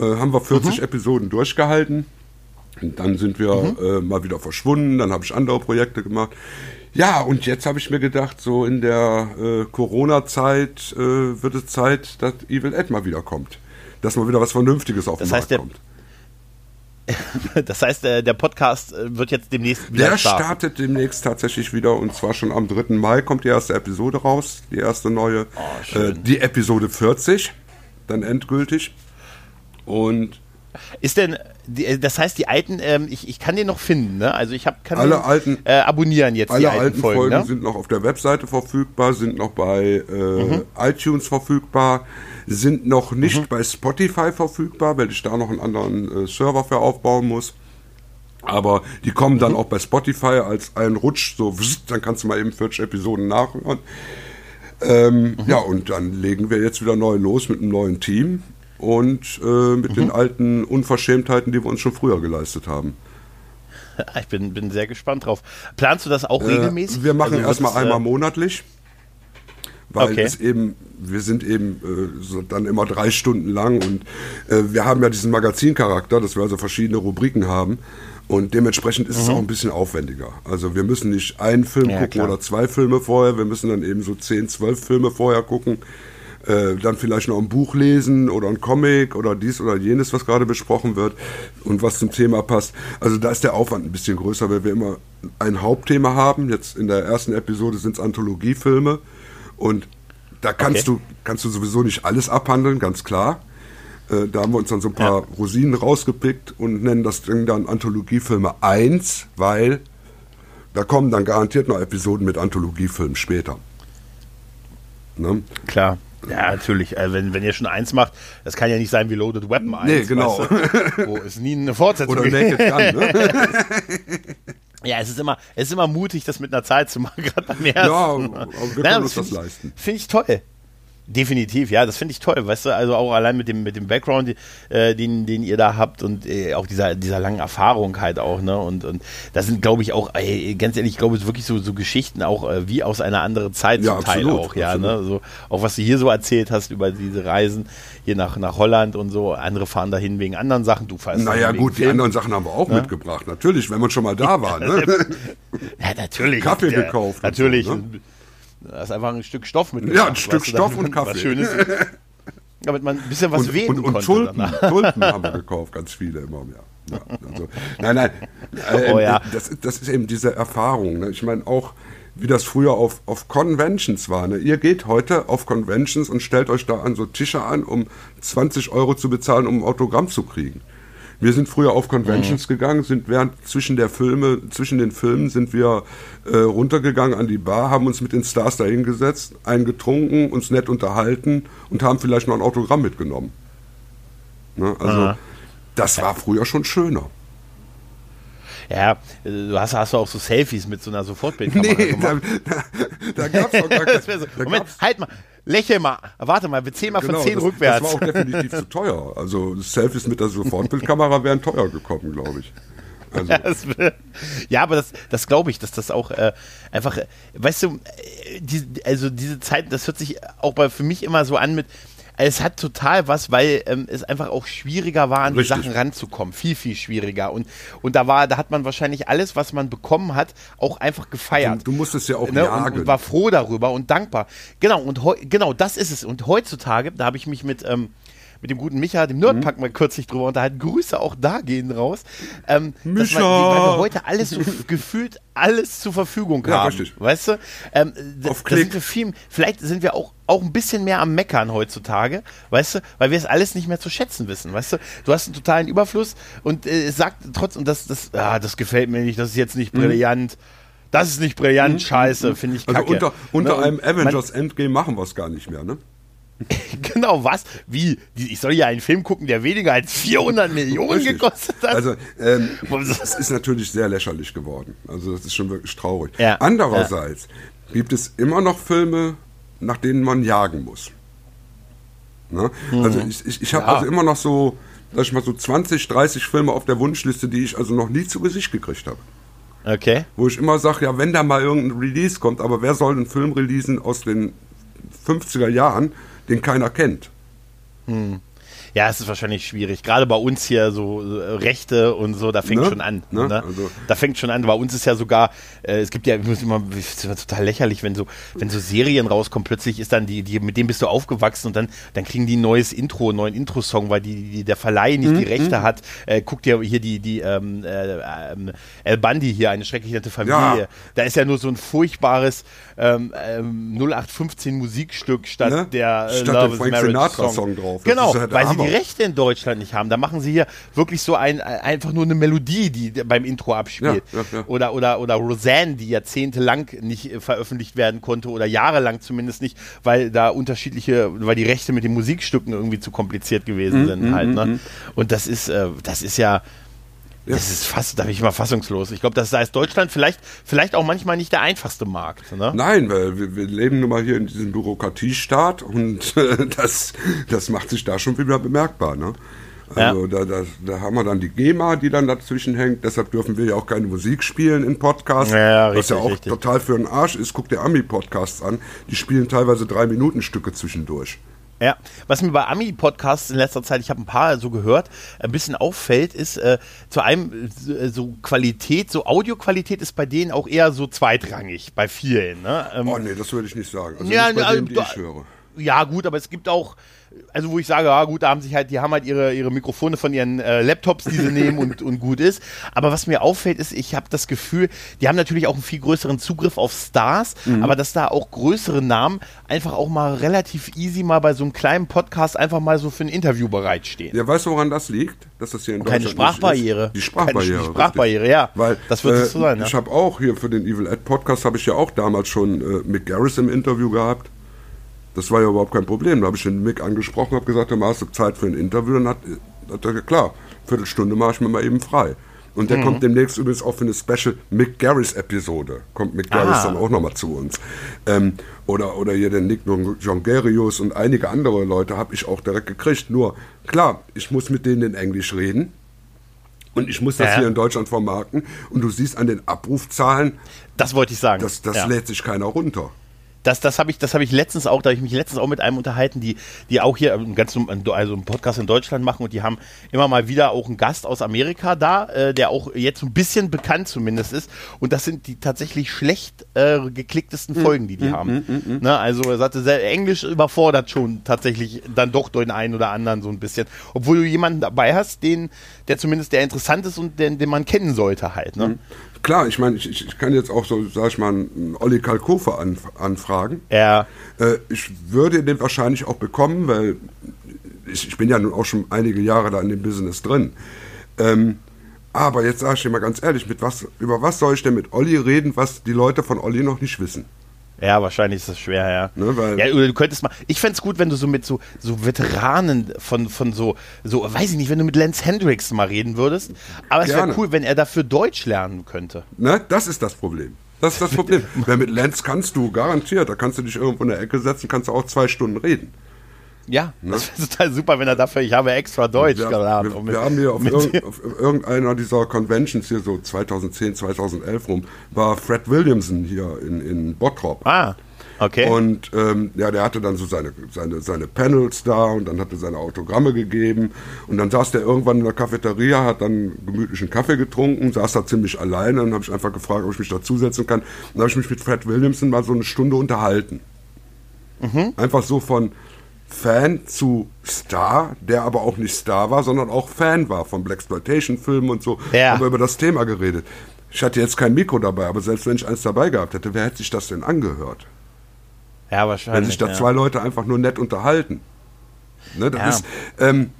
Äh, haben wir 40 mhm. Episoden durchgehalten. Und dann sind wir mhm. äh, mal wieder verschwunden, dann habe ich andere Projekte gemacht. Ja, und jetzt habe ich mir gedacht, so in der äh, Corona-Zeit äh, wird es Zeit, dass Evil Ed mal wieder kommt. Dass mal wieder was Vernünftiges auf das den heißt, Markt kommt. das heißt, der, der, Podcast äh, wird jetzt demnächst wieder Der starten. startet demnächst tatsächlich wieder und zwar schon am 3. Mai kommt die erste Episode raus, die erste neue. Oh, äh, die Episode 40, dann endgültig. Und ist denn, die, das heißt, die alten, ähm, ich, ich kann den noch finden, ne? Also ich hab, kann alle den, alten, äh, abonnieren jetzt alle die alten, alten Folgen, Folgen ne? sind noch auf der Webseite verfügbar, sind noch bei äh, mhm. iTunes verfügbar, sind noch nicht mhm. bei Spotify verfügbar, weil ich da noch einen anderen äh, Server für aufbauen muss. Aber die kommen dann mhm. auch bei Spotify als ein Rutsch, so dann kannst du mal eben 40 Episoden nachhören. Ähm, mhm. Ja, und dann legen wir jetzt wieder neu los mit einem neuen Team und äh, mit mhm. den alten Unverschämtheiten, die wir uns schon früher geleistet haben. Ich bin, bin sehr gespannt drauf. Planst du das auch äh, regelmäßig? Wir machen also, erstmal einmal äh, monatlich, weil okay. es eben, wir sind eben äh, so dann immer drei Stunden lang und äh, wir haben ja diesen Magazincharakter, dass wir also verschiedene Rubriken haben. Und dementsprechend ist mhm. es auch ein bisschen aufwendiger. Also wir müssen nicht einen Film ja, gucken klar. oder zwei Filme vorher, wir müssen dann eben so zehn, zwölf Filme vorher gucken äh, dann vielleicht noch ein Buch lesen oder ein Comic oder dies oder jenes, was gerade besprochen wird und was zum Thema passt. Also da ist der Aufwand ein bisschen größer, weil wir immer ein Hauptthema haben. Jetzt in der ersten Episode sind es Anthologiefilme und da kannst okay. du kannst du sowieso nicht alles abhandeln, ganz klar. Äh, da haben wir uns dann so ein paar ja. Rosinen rausgepickt und nennen das Ding dann Anthologiefilme 1, weil da kommen dann garantiert noch Episoden mit Anthologiefilmen später. Ne? Klar. Ja, natürlich. Also wenn, wenn ihr schon eins macht, das kann ja nicht sein wie Loaded Weapon 1. Nee, genau. Weißt du, wo es nie eine Fortsetzung Oder Naked Gun, ne? Ja, es ist immer, es ist immer mutig, das mit einer Zahl zu machen, gerade beim ersten. Ja, aber wir können uns das leisten. Finde ich toll. Definitiv, ja, das finde ich toll, weißt du, also auch allein mit dem, mit dem Background, äh, den, den ihr da habt und äh, auch dieser, dieser langen Erfahrung halt auch, ne, und, und das sind, glaube ich, auch, ey, ganz ehrlich, ich glaube, es sind wirklich so, so Geschichten auch äh, wie aus einer anderen Zeit Ja, zum Teil absolut, auch, ja, absolut. ne, so, auch was du hier so erzählt hast über diese Reisen hier nach, nach Holland und so, andere fahren dahin wegen anderen Sachen, du fährst Naja, gut, die anderen Sachen haben wir auch mitgebracht. Natürlich, wenn man schon mal da war. Ne? Ja, natürlich. Kaffee Ja, gekauft Natürlich. so, ne? Da ist einfach ein Stück Stoff mit. Ja, ein Stück Stoff und Kaffee. Was Schönes. Damit man ein bisschen was und, wählen und, und konnte. Tulpen, danach. Tulpen haben wir gekauft, ganz viele immer mehr. Ja, also, nein, nein. Äh, Oh ja. das, das ist eben diese Erfahrung. Ne? Ich meine auch, wie das früher auf, auf Conventions war. Ne? Ihr geht heute auf Conventions und stellt euch da an so Tische an, um 20 Euro zu bezahlen, um ein Autogramm zu kriegen. Wir sind früher auf Conventions gegangen, sind während zwischen der Filme, zwischen den Filmen sind wir äh, runtergegangen an die Bar, haben uns mit den Stars da hingesetzt, einen getrunken, uns nett unterhalten und haben vielleicht noch ein Autogramm mitgenommen. Ne? Also Aha. das war früher schon schöner. Ja, äh, du hast, hast du auch so Selfies mit so einer Sofortbildkamera Nee, da, gemacht. da, da gab es doch gar das so. da Moment, gab's- halt mal. Lächel mal. Warte mal, wir zählen mal genau, von 10 das, rückwärts. Das war auch definitiv zu teuer. Also Selfies mit der Sofortbildkamera wären teuer gekommen, glaube ich. Also, Das will- ja, aber das, das glaube ich, dass das auch äh, einfach, äh, weißt du, äh, die, also diese Zeit, das hört sich auch bei, für mich immer so an mit, es hat total was, weil ähm, es einfach auch schwieriger war, an die Richtig. Sachen ranzukommen. Viel, viel schwieriger. Und, und da war, da hat man wahrscheinlich alles, was man bekommen hat, auch einfach gefeiert. du, du musstest ja auch ne, und, jagen. und war froh darüber und dankbar. Genau, und genau, das ist es. Und heutzutage, da habe ich mich mit, ähm, mit dem guten Micha, dem Mhm. Nerdpack, mal kürzlich drüber unterhalten. Grüße auch da gehen raus. Ähm, Micha! man, weil wir heute alles so gefühlt alles zur Verfügung Ja, haben. richtig. Weißt du? Ähm, da, Auf Klick. sind wir viel, vielleicht sind wir auch, auch ein bisschen mehr am Meckern heutzutage, weißt du, weil wir es alles nicht mehr zu schätzen wissen, weißt du? Du hast einen totalen Überfluss und äh, es sagt trotzdem, das, das, ah, das gefällt mir nicht, das ist jetzt nicht brillant. Das ist nicht brillant, scheiße, finde ich Mhm. also kacke. unter, unter Ne, einem Avengers Endgame machen wir es gar nicht mehr, ne? Genau, was? Wie? Ich soll ja einen Film gucken, der weniger als 400 Millionen Richtig. gekostet hat? Also ähm, es ist natürlich sehr lächerlich geworden. Also das ist schon wirklich traurig. Ja, Andererseits gibt es immer noch Filme, nach denen man jagen muss. Ne? Also ich, ich, ich habe Mhm. Ja. also immer noch so, sag ich mal, so 20, 30 Filme auf der Wunschliste, die ich also noch nie zu Gesicht gekriegt habe. okay. Wo ich immer sage, ja, wenn da mal irgendein Release kommt, aber wer soll einen Film releasen aus den 50er Jahren, den keiner kennt? Ja, es ist wahrscheinlich schwierig. Gerade bei uns hier so äh, Rechte und so, da fängt Ne? schon an. Ne? Ne? Also- da fängt schon an. Bei uns ist ja sogar, äh, es gibt ja, ich muss immer, es ist immer total lächerlich, wenn so, wenn so Serien rauskommen, plötzlich ist dann die, die, mit dem bist du aufgewachsen und dann, dann kriegen die ein neues Intro, einen neuen Intro-Song, weil die, die, der Verleih nicht Mhm, die Rechte hat. Äh, guck dir hier die, die, ähm, äh, ähm, El Bandi hier, eine schrecklich nette Familie. Ja. Da ist ja nur so ein furchtbares ähm, ähm, 0815 Musikstück statt Ne? der äh, Statt Love dem is Frank Marriage Sinatra-Song drauf. Genau, der weil sie. Die Rechte in Deutschland nicht haben. Da machen sie hier wirklich so ein, einfach nur eine Melodie, die beim Intro abspielt. Ja, ja. Oder, oder, oder Roseanne, die jahrzehntelang nicht äh, veröffentlicht werden konnte oder jahrelang zumindest nicht, weil da unterschiedliche, weil die Rechte mit den Musikstücken irgendwie zu kompliziert gewesen Mhm, sind halt. Ne? Und das ist, äh, das ist ja. Das ist fast, da bin ich mal fassungslos. Ich glaube, das ist Deutschland vielleicht, vielleicht auch manchmal nicht der einfachste Markt. Ne? Nein, weil wir, wir leben nun mal hier in diesem Bürokratiestaat und äh, das, das macht sich da schon wieder bemerkbar. Ne? Also da, da, da haben wir dann die GEMA, die dann dazwischen hängt. Deshalb dürfen wir ja auch keine Musik spielen in Podcasts. Ja, ja, was richtig, ja auch richtig. total für den Arsch ist. Guck dir Ami-Podcasts an. Die spielen teilweise drei Minuten Stücke zwischendurch. Ja, was mir bei Ami-Podcasts in letzter Zeit, ich habe ein paar so gehört, ein bisschen auffällt, ist äh, zu einem äh, so Qualität, so Audioqualität ist bei denen auch eher so zweitrangig, bei vielen. Ne? Ähm, Oh nee, das würde ich nicht sagen. Also Ja, nicht bei also denen, die ich höre. ja, gut, aber es gibt auch, also wo ich sage, ja gut, da haben sich halt, die haben halt ihre, ihre Mikrofone von ihren äh, Laptops, die sie nehmen und, und gut ist. Aber was mir auffällt, ist, ich habe das Gefühl, die haben natürlich auch einen viel größeren Zugriff auf Stars, Mhm. aber dass da auch größere Namen einfach auch mal relativ easy mal bei so einem kleinen Podcast einfach mal so für ein Interview bereitstehen. Ja, weißt du, woran das liegt? Dass das hier in Keine Deutschland nicht Sprachbarriere. Die Sprachbarriere. Keine richtig. Sprachbarriere, ja. Weil, Das wird äh, so sein, ja. Ich habe auch hier für den Evil Ed Podcast habe ich ja auch damals schon äh, Mick Garris im Interview gehabt. Das war ja überhaupt kein Problem. Da habe ich den Mick angesprochen, habe gesagt, hast du Zeit für ein Interview. Dann hat, hat er gesagt, klar, Viertelstunde mache ich mir mal eben frei. Und der mhm. kommt demnächst übrigens auch für eine Special Mick Garris Episode. Kommt Mick Garris dann auch nochmal zu uns. Ähm, oder, oder hier der Nick Jongerius und einige andere Leute habe ich auch direkt gekriegt. Nur, klar, ich muss mit denen in Englisch reden. Und ich muss das ja. hier in Deutschland vermarkten. Und du siehst an den Abrufzahlen. Das wollte ich sagen. Das, das ja. lädt sich keiner runter das, das habe ich, das ich letztens auch, da habe ich mich letztens auch mit einem unterhalten, die, die auch hier einen ganz, also einen Podcast in Deutschland machen und die haben immer mal wieder auch einen Gast aus Amerika da, äh, der auch jetzt ein bisschen bekannt zumindest ist. Und das sind die tatsächlich schlecht äh, geklicktesten hm. Folgen, die die mm, haben. Mm, mm, ne? Also er sagte, sehr, Englisch überfordert schon tatsächlich dann doch den einen oder anderen so ein bisschen. Obwohl du jemanden dabei hast, den, der zumindest der interessant ist und den, den man kennen sollte halt. Ne? Klar, ich meine, ich, ich, kann jetzt auch so, sag ich mal, einen Olli Kalkofe an, anfragen. Ja. Äh, ich würde den wahrscheinlich auch bekommen, weil ich, ich, bin ja nun auch schon einige Jahre da in dem Business drin. Ähm, aber jetzt sage ich dir mal ganz ehrlich, mit was, über was soll ich denn mit Olli reden, was die Leute von Olli noch nicht wissen? Ja, wahrscheinlich ist das schwer, ja. Ne, ja, oder du könntest mal. Ich fände es gut, wenn du so mit so, so Veteranen von, von so, so, weiß ich nicht, wenn du mit Lance Hendricks mal reden würdest. Aber es wäre cool, wenn er dafür Deutsch lernen könnte. Ne, das ist das Problem. Das ist das Problem. Weil mit Lance kannst du garantiert, da kannst du dich irgendwo in der Ecke setzen, kannst du auch zwei Stunden reden. Ja, ne? das wäre total super, wenn er dafür, ich habe extra Deutsch wir, gelernt. Wir, wir haben hier auf, irg auf, irgendeiner dieser Conventions hier so 2010, 2011 rum, war Fred Williamson hier in, in Bottrop. Ah, okay. Und ähm, ja, der hatte dann so seine, seine, seine Panels da und dann hat er seine Autogramme gegeben und dann saß der irgendwann in der Cafeteria, hat dann gemütlichen Kaffee getrunken, saß da ziemlich alleine dann habe ich einfach gefragt, ob ich mich dazusetzen kann. Dann habe ich mich mit Fred Williamson mal so eine Stunde unterhalten. Mhm. Einfach so von Fan zu Star, der aber auch nicht Star war, sondern auch Fan war von Blaxploitation-Filmen und so. Ja. Haben wir über das Thema geredet. Ich hatte jetzt kein Mikro dabei, aber selbst wenn ich eins dabei gehabt hätte, wer hätte sich das denn angehört? Ja, wahrscheinlich. Wenn sich da ja. zwei Leute einfach nur nett unterhalten. Ne, das, ja. ist, ähm,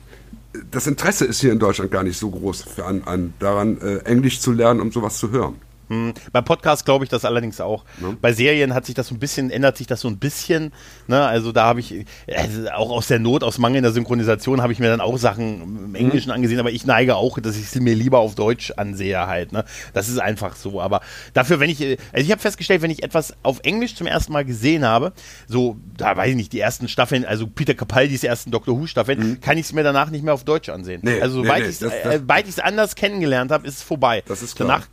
das Interesse ist hier in Deutschland gar nicht so groß an, an daran, äh, Englisch zu lernen, um sowas zu hören. Hm, beim Podcast glaube ich das allerdings auch. Ja. Bei Serien hat sich das so ein bisschen, ändert sich das so ein bisschen. Ne? Also da habe ich, also auch aus der Not, aus mangelnder Synchronisation, habe ich mir dann auch Sachen im Englischen mhm. angesehen, aber ich neige auch, dass ich sie mir lieber auf Deutsch ansehe halt. Ne? Das ist einfach so. Aber dafür, wenn ich, also ich habe festgestellt, wenn ich etwas auf Englisch zum ersten Mal gesehen habe, so, da weiß ich nicht, die ersten Staffeln, also Peter Capaldis ersten Doctor Who Staffeln, mhm. kann ich es mir danach nicht mehr auf Deutsch ansehen. Nee, also nee, sobald nee, ich es äh, anders kennengelernt habe, ist es vorbei. Das ist klar. Danach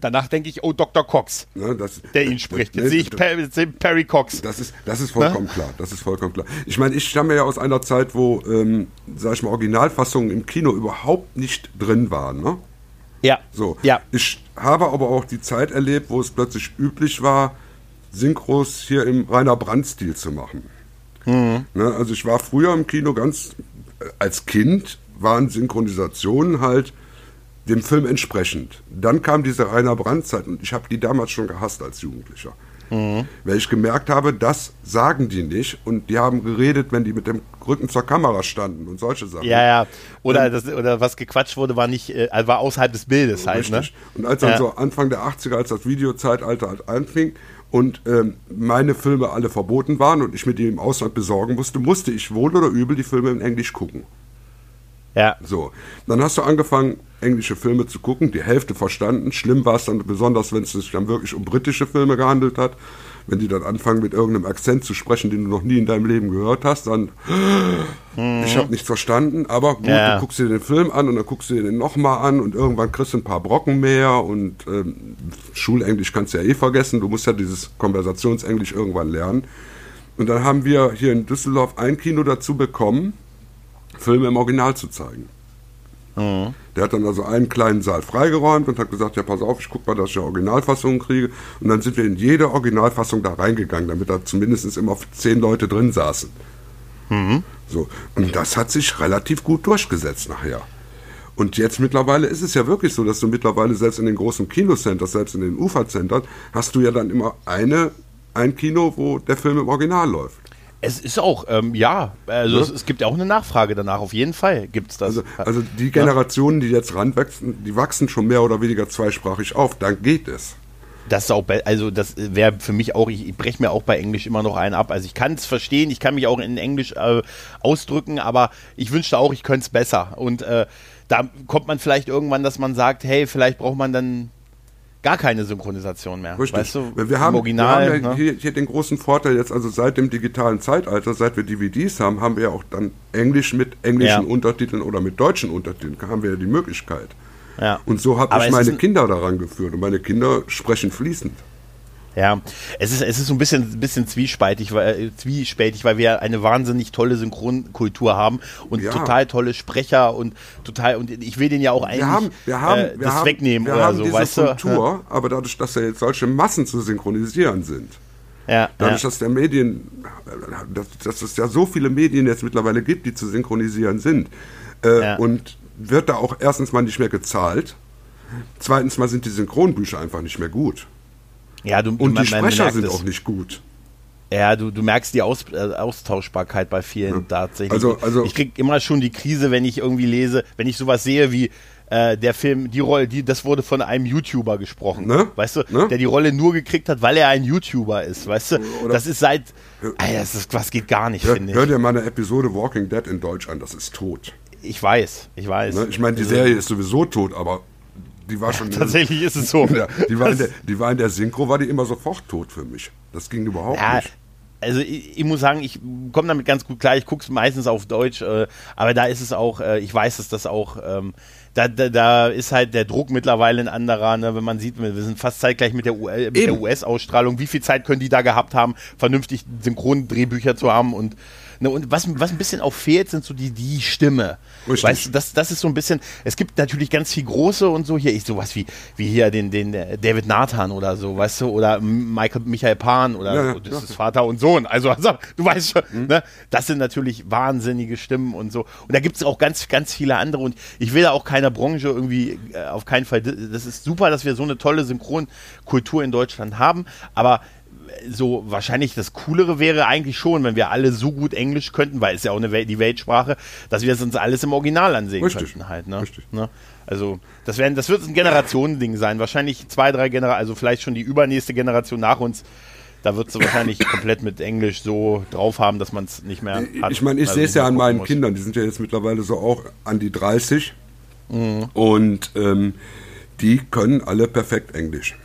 Danach denke ich, oh, Dr. Cox, ne, das, der ihn spricht. Jetzt ne, sehe ich Perry, Perry Cox. Das ist, das ist vollkommen ne? klar. Das ist vollkommen klar. Ich meine, ich stamme ja aus einer Zeit, wo, ähm, sag ich mal, Originalfassungen im Kino überhaupt nicht drin waren. Ne? Ja. So. Ja. Ich habe aber auch die Zeit erlebt, wo es plötzlich üblich war, Synchros hier im Rainer Brandt-Stil zu machen. Mhm. Ne, also ich war früher im Kino ganz, äh, als Kind waren Synchronisationen halt dem Film entsprechend. Dann kam diese Rainer Brandzeit und ich habe die damals schon gehasst als Jugendlicher. Mhm. Weil ich gemerkt habe, das sagen die nicht und die haben geredet, wenn die mit dem Rücken zur Kamera standen und solche Sachen. Ja, ja. Oder, das, oder was gequatscht wurde, war nicht, äh, war außerhalb des Bildes halt. Ne? Und als dann ja. so Anfang der 80er, als das Videozeitalter halt anfing und ähm, meine Filme alle verboten waren und ich mir die im Ausland besorgen musste, musste ich wohl oder übel die Filme in Englisch gucken. Ja. So. Dann hast du angefangen, englische Filme zu gucken, die Hälfte verstanden. Schlimm war es dann besonders, wenn es sich dann wirklich um britische Filme gehandelt hat. Wenn die dann anfangen, mit irgendeinem Akzent zu sprechen, den du noch nie in deinem Leben gehört hast, dann hm. ich habe nichts verstanden. Aber gut, ja. du guckst dir den Film an und dann guckst du dir den nochmal an und irgendwann kriegst du ein paar Brocken mehr und ähm, Schulenglisch kannst du ja eh vergessen. Du musst ja dieses Konversationsenglisch irgendwann lernen. Und dann haben wir hier in Düsseldorf ein Kino dazu bekommen, Filme im Original zu zeigen. Mhm. Der hat dann also einen kleinen Saal freigeräumt und hat gesagt, ja pass auf, ich gucke mal, dass ich eine Originalfassung kriege. Und dann sind wir in jede Originalfassung da reingegangen, damit da zumindest immer zehn Leute drin saßen. Mhm. So. Und das hat sich relativ gut durchgesetzt nachher. Und jetzt mittlerweile ist es ja wirklich so, dass du mittlerweile selbst in den großen Kinocenters, selbst in den Ufercentern, hast du ja dann immer eine, ein Kino, wo der Film im Original läuft. Es ist auch, ähm, ja, also ja? Es, es, gibt ja auch eine Nachfrage danach, auf jeden Fall gibt es das. Also, also, die Generationen, die jetzt ranwachsen, die wachsen schon mehr oder weniger zweisprachig auf, dann geht es. Das ist auch, also das wäre für mich auch, ich, ich breche mir auch bei Englisch immer noch einen ab. Also ich kann es verstehen, ich kann mich auch in Englisch äh, ausdrücken, aber ich wünschte auch, ich könnte es besser. Und äh, da kommt man vielleicht irgendwann, dass man sagt, hey, vielleicht braucht man dann gar keine Synchronisation mehr. Richtig. Weißt du, wir haben, Original, wir haben ja ne? hier, hier den großen Vorteil jetzt, also seit dem digitalen Zeitalter, seit wir DVDs haben, haben wir ja auch dann Englisch mit englischen Ja. Untertiteln oder mit deutschen Untertiteln, haben wir ja die Möglichkeit. Ja. Und so habe ich meine ein- Kinder daran geführt und meine Kinder sprechen fließend. Ja, es ist, es ist so ein bisschen, ein bisschen zwiespältig, weil, äh, zwiespältig, weil wir eine wahnsinnig tolle Synchronkultur haben und Ja. total tolle Sprecher und total, und ich will den ja auch eigentlich Wir haben, wir haben, äh, wir das haben, wegnehmen wir oder haben so, diese weißt du? Kultur, aber dadurch, dass ja jetzt solche Massen zu synchronisieren sind, Ja, dadurch, ja. dass der Medien, dass, dass es ja so viele Medien jetzt mittlerweile gibt, die zu synchronisieren sind, äh, Ja. und wird da auch erstens mal nicht mehr gezahlt, zweitens mal sind die Synchronbücher einfach nicht mehr gut. Ja, du, du, Und man- die Sprecher sind es. auch nicht gut. Ja, du, du merkst die Aus, äh, Austauschbarkeit bei vielen tatsächlich. Also- also- ich krieg immer schon die Krise, wenn ich irgendwie lese, wenn ich sowas sehe wie äh, der Film, die Rolle, die, das wurde von einem YouTuber gesprochen, Ne? weißt du, Ne? der die Rolle nur gekriegt hat, weil er ein YouTuber ist, weißt du. Oder- das ist seit, Alter, das ist, was geht gar nicht, Hör, finde hör ich. dir mal eine Episode Walking Dead in Deutsch an, das ist tot. Ich weiß, ich weiß. Ne? Ich meine, die Serie ist sowieso tot, aber die war schon. Tatsächlich ist es so. Ja, die, war in der, die war in der Synchro, war die immer sofort tot für mich. Das ging überhaupt Ja, nicht. also ich, ich muss sagen, ich komme damit ganz gut klar. Ich gucke es meistens auf Deutsch, äh, aber da ist es auch, äh, ich weiß, dass das auch, ähm, da, da, da ist halt der Druck mittlerweile ein anderer, ne? wenn man sieht, wir sind fast zeitgleich mit der, der. US-Ausstrahlung. Wie viel Zeit können die da gehabt haben, vernünftig Synchrondrehbücher zu haben und Ne, und was, was ein bisschen auch fehlt, sind so die, die Stimme. Richtig. Weißt du, das, das ist so ein bisschen, es gibt natürlich ganz viel große und so hier, ich sowas wie, wie hier den, den äh, David Nathan oder so, weißt du, oder Michael, Michael Pan oder Ja, so, das ja. Mhm. ist Vater und Sohn. Also, also du weißt schon, ne? das sind natürlich wahnsinnige Stimmen und so. Und da gibt es auch ganz, ganz viele andere. Und ich will da auch keiner Branche irgendwie äh, auf keinen Fall. Das ist super, dass wir so eine tolle Synchronkultur in Deutschland haben, aber so wahrscheinlich das Coolere wäre eigentlich schon, wenn wir alle so gut Englisch könnten, weil es ja auch eine Welt, die Weltsprache, dass wir es uns alles im Original ansehen Richtig. könnten halt. Ne? Richtig. Ne? Also das, werden, das wird ein Generationending sein. Wahrscheinlich zwei, drei Generationen, also vielleicht schon die übernächste Generation nach uns. Da wird sie wahrscheinlich komplett mit Englisch so drauf haben, dass man es nicht mehr hat. Ich meine, ich Also, sehe es ja an meinen muss. Kindern, die sind ja jetzt mittlerweile so auch an die 30 Mhm. und ähm, die können alle perfekt Englisch.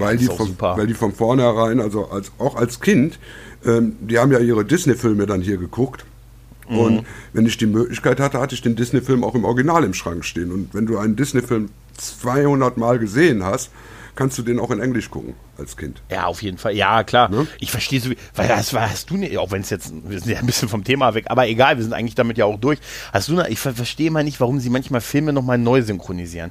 Weil, die von, weil die von vornherein, also als, auch als Kind, ähm, die haben ja ihre Disney-Filme dann hier geguckt. Mhm. Und wenn ich die Möglichkeit hatte, hatte ich den Disney-Film auch im Original im Schrank stehen. Und wenn du einen Disney-Film 200 Mal gesehen hast, kannst du den auch in Englisch gucken als Kind. Ja, auf jeden Fall. Ja, klar. Ne? Ich verstehe so, weil das war, hast du nicht, auch wenn es jetzt, wir sind ja ein bisschen vom Thema weg, aber egal, wir sind eigentlich damit ja auch durch. Hast du, ne, ich ver verstehe mal nicht, warum sie manchmal Filme nochmal neu synchronisieren.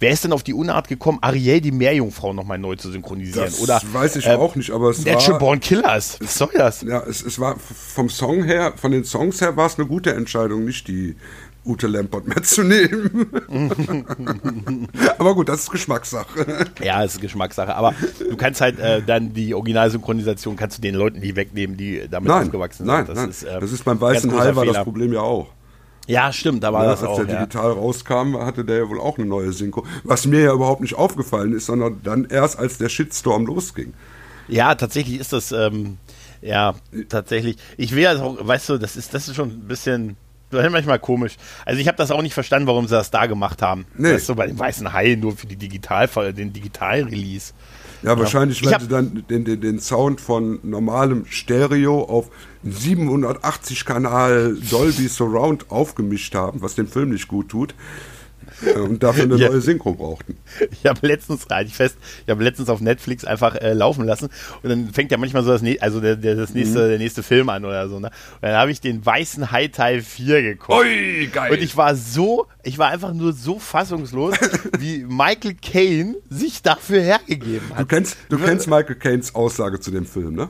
Wer ist denn auf die Unart gekommen, Ariel die Meerjungfrau nochmal neu zu synchronisieren? Das Oder weiß ich äh, auch nicht, aber es Natural war, Born Killers. Was soll das? ja, es, es war vom Song her, von den Songs her war es eine gute Entscheidung, nicht die Ute Lampert mehr zu nehmen. aber gut, das ist Geschmackssache. Ja, es ist Geschmackssache. Aber du kannst halt äh, dann die Originalsynchronisation kannst du den Leuten die wegnehmen, die damit Nein, aufgewachsen nein, sind. nein. ist, äh, das ist beim Weißen Hai war das. Problem ja auch. Ja, stimmt, da war Ja, das als auch. der Ja. digital rauskam, hatte der ja wohl auch eine neue Synchro. Was mir ja überhaupt nicht aufgefallen ist, sondern dann erst, als der Shitstorm losging. Ja, tatsächlich ist das, ähm, ja, tatsächlich. Ich will ja auch, weißt du, das ist, das ist schon ein bisschen, das manchmal komisch. Also ich habe das auch nicht verstanden, warum sie das da gemacht haben. Nee. Weißt du, bei dem Weißen Hai nur für die Digital, den Digital-Release. Ja, wahrscheinlich, hab- sie dann den, den, den Sound von normalem Stereo auf 780 Kanal Dolby Surround aufgemischt haben, was dem Film nicht gut tut, und dafür eine Ja. neue Synchro brauchten. Ich habe letztens, halte ich fest, ich habe letztens auf Netflix einfach äh, laufen lassen und dann fängt ja manchmal so das, also der, der, das nächste, Mhm. der nächste Film an oder so. Ne? Und dann habe ich den Weißen Hai Teil 4 geguckt. Ui, geil! Und ich war so, ich war einfach nur so fassungslos, wie Michael Caine sich dafür hergegeben du hat. kennst, du kennst Michael Caines Aussage zu dem Film, ne?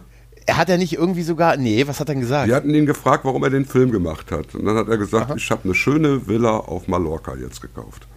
Er hat ja nicht irgendwie sogar, nee, was hat er denn gesagt? Die hatten ihn gefragt, warum er den Film gemacht hat. Und dann hat er gesagt, ich habe eine schöne Villa auf Mallorca jetzt gekauft.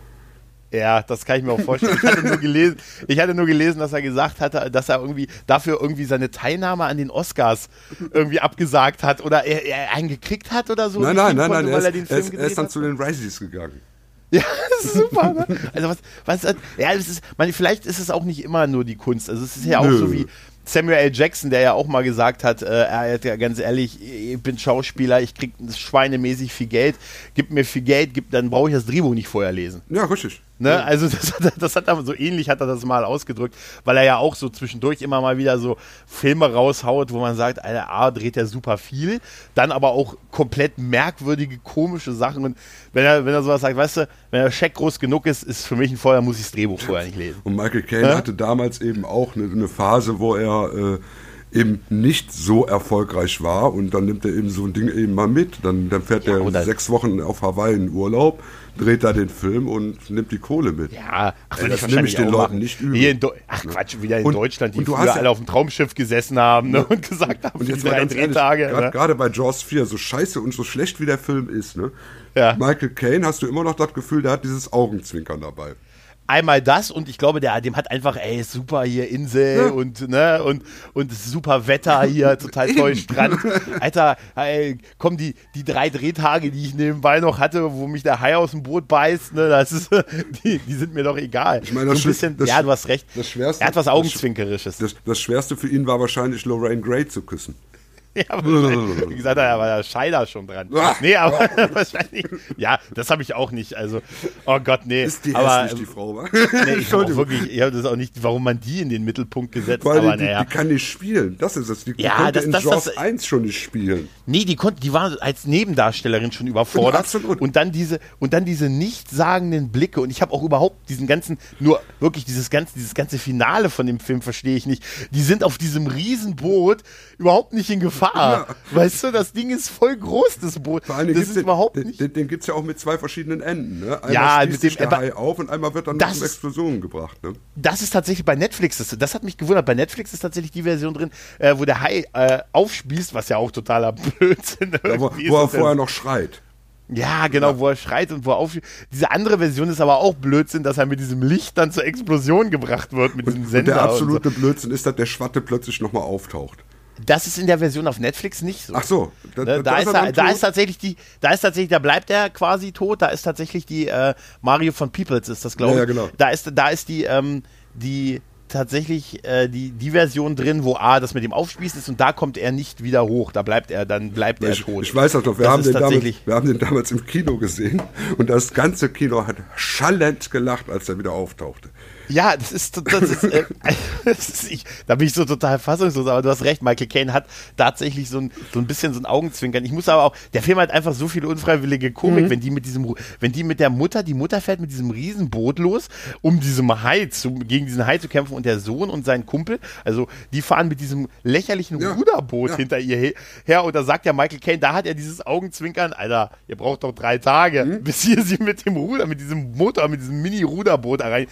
Ja, das kann ich mir auch vorstellen. Ich hatte nur gelesen, ich hatte nur gelesen, dass er gesagt hatte, dass er irgendwie dafür irgendwie seine Teilnahme an den Oscars irgendwie abgesagt hat oder er, er einen gekriegt hat oder so. Nein, nein, nein, konnte, nein, er ist, er den er ist, er ist dann hat. zu den Riseys gegangen. Ja, super, ne? Also was, was, ja, das ist, man, vielleicht ist es auch nicht immer nur die Kunst. Also es ist ja auch Nö. so wie Samuel L. Jackson, der ja auch mal gesagt hat, äh, er hat ja ganz ehrlich, ich bin Schauspieler, ich krieg schweinemäßig viel Geld, gib mir viel Geld, gib, dann brauche ich das Drehbuch nicht vorher lesen. Ja, richtig. Ne? Also das, hat er- das hat er so ähnlich hat er das mal ausgedrückt, weil er ja auch so zwischendurch immer mal wieder so Filme raushaut, wo man sagt, Alter, A, dreht er super viel, dann aber auch komplett merkwürdige, komische Sachen und wenn er, wenn er sowas sagt, weißt du, wenn der Scheck groß genug ist, ist für mich ein Vorher, muss ich das Drehbuch vorher nicht lesen. Und Michael Caine Ja? hatte damals eben auch eine, eine Phase, wo er äh, eben nicht so erfolgreich war und dann nimmt er eben so ein Ding eben mal mit. Dann, dann fährt Ja, er sechs Wochen auf Hawaii in Urlaub, dreht da den Film und nimmt die Kohle mit. Ja, ach, Ey, das nehme ich den Leuten machen. nicht übel. Hier in Deu- ach Quatsch, wieder in Und- Deutschland, die und du früher hast ja- alle auf dem Traumschiff gesessen haben ne, und gesagt haben, Und jetzt mal drei ganz ehrlich, Drehtage. gerade ne? gerade bei Jaws 4, so scheiße und so schlecht wie der Film ist, ne? Ja. Michael Caine hast du immer noch das Gefühl, der hat dieses Augenzwinkern dabei. Einmal das und ich glaube, der, dem hat einfach, ey, super hier Insel Ja. und, ne, und, und super Wetter hier, total toll Strand. Alter, ey, komm, die, die drei Drehtage, die ich nebenbei noch hatte, wo mich der Hai aus dem Boot beißt, ne, das ist, die, die sind mir doch egal. Ich meine, das so ein bisschen, das ja, du hast recht. das Schwerste- er hat was Augenzwinkerisches. Das, das Schwerste für ihn war wahrscheinlich Lorraine Gray zu küssen. Ja, wie gesagt, da war der Scheider schon dran. Ah. Nee, aber wahrscheinlich. Ja, das habe ich auch nicht. Also, oh Gott, nee. Ist die aber, hässlich, die Frau, wa? Nee, ich habe wirklich, ich habe das auch nicht, warum man die in den Mittelpunkt gesetzt, aber die, naja. die kann nicht spielen. Das ist. Die, die Ja, konnte das- in das- Jaws das- 1 schon nicht spielen. Nee, die konnte, die war als Nebendarstellerin schon überfordert. Absolut. Und dann diese, und dann diese nichtssagenden Blicke. Und ich habe auch überhaupt diesen ganzen, nur wirklich dieses ganze, dieses ganze Finale von dem Film verstehe ich nicht. Die sind auf diesem Riesenboot überhaupt nicht in Gefahr. Weißt du, das Ding ist voll groß, das Boot. Das ist den, überhaupt nicht. Den, den gibt es ja auch mit zwei verschiedenen Enden. Ne? Einmal Ja, mit dem- der Hai auf und einmal wird dann Das noch eine ist- Explosion gebracht. Ne? Das ist tatsächlich bei Netflix, das, das hat mich gewundert. Bei Netflix ist tatsächlich die Version drin, äh, wo der Hai äh, aufspießt, was ja auch totaler Blödsinn wo, irgendwie ist. wo er ja- vorher noch schreit. Ja, genau, wo er schreit und wo er auf. Diese andere Version ist aber auch Blödsinn, dass er mit diesem Licht dann zur Explosion gebracht wird, mit diesem Und Sender. der und absolute Blödsinn ist, dass der Schwatte plötzlich nochmal auftaucht. Das ist in der Version auf Netflix nicht so. Ach so. Da, Ne, da, ist er er, dann da ist tatsächlich die, da ist tatsächlich, da bleibt er quasi tot. Da ist tatsächlich die äh, Mario von Peoples ist das glaube ich. Ja, ja, genau. Da ist, da ist die, ähm, die tatsächlich äh, die, die Version drin, wo A das mit dem Aufspießen ist und da kommt er nicht wieder hoch. Da bleibt er, dann bleibt er Ich, tot. ich weiß das noch, wir Das haben, ist den damals, wir haben den damals im Kino gesehen und das ganze Kino hat schallend gelacht, als er wieder auftauchte. Ja, das ist, das ist, äh, das ist ich, da bin ich so total fassungslos, aber du hast recht, Michael Caine hat tatsächlich so ein, so ein bisschen so ein Augenzwinkern. Ich muss aber auch, der Film hat einfach so viel unfreiwillige Komik, wenn die mit diesem, wenn die mit der Mutter, die Mutter fährt mit diesem Riesenboot los, um diesem Hai zu, gegen diesen Hai zu kämpfen und der Sohn und sein Kumpel, also die fahren mit diesem lächerlichen Ja, Ruderboot ja. hinter ihr he- her und da sagt ja Michael Caine, da hat er dieses Augenzwinkern, Alter, ihr braucht doch drei Tage, Mhm. bis ihr sie mit dem Ruder, mit diesem Motor, mit diesem Mini-Ruderboot rein,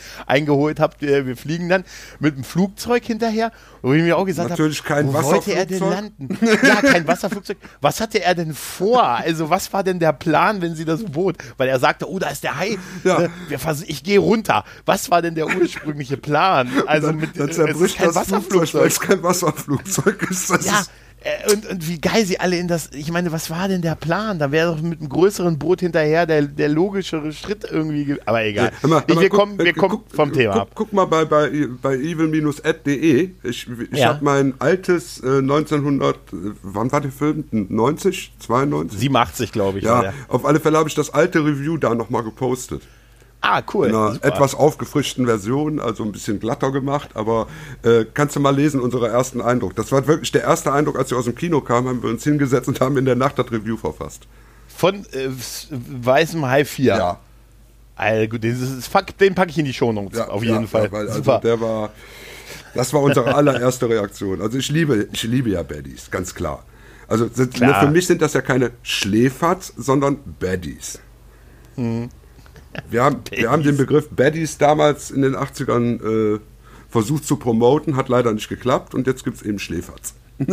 eingeholt habt. Wir, wir fliegen dann mit dem Flugzeug hinterher, wo ich mir auch gesagt habe, Natürlich kein wo wollte er denn Wasserflugzeug. landen? Ja, kein Wasserflugzeug. Was hatte er denn vor? Also was war denn der Plan, wenn sie das Boot, weil er sagte, oh, da ist der Hai, Ja. Vers- ich gehe runter. Was war denn der ursprüngliche Plan? Also dann, mit, dann es ist zerbricht kein das Flugzeug, weil es kein Wasserflugzeug ist. Das ja, ist äh, und, und wie geil sie alle in das. Ich meine, was war denn der Plan? Da wäre doch mit einem größeren Boot hinterher der, der logischere Schritt irgendwie. ge- Aber egal. Hör mal, ich, wir guck- kommen, wir äh, kommen guck- vom Thema guck, ab. Guck mal bei, bei, bei evil-ad.de. Ich, ich Ja. habe mein altes äh, 1900, äh, wann war der Film? 90? 92? 87, glaube ich. Ja, der. auf alle Fälle habe ich das alte Review da nochmal gepostet. Ah, cool. In einer super. etwas aufgefrischten Version, also ein bisschen glatter gemacht, aber äh, kannst du mal lesen, unsere ersten Eindruck. Das war wirklich der erste Eindruck, als wir aus dem Kino kamen, haben wir uns hingesetzt und haben in der Nacht das Review verfasst. Von äh, Weißem Hai 4. Also gut, den packe ich in die Shownotes, auf jeden ja, Fall. Ja, weil, also Super. der war, das war unsere allererste Reaktion. Also ich liebe, ich liebe ja Baddies, ganz klar. Also sind, Klar. für mich sind das ja keine Schläferz, sondern Baddies. Wir, haben, wir haben den Begriff Baddies damals in den 80ern äh, versucht zu promoten, hat leider nicht geklappt und jetzt gibt es eben Schläferz.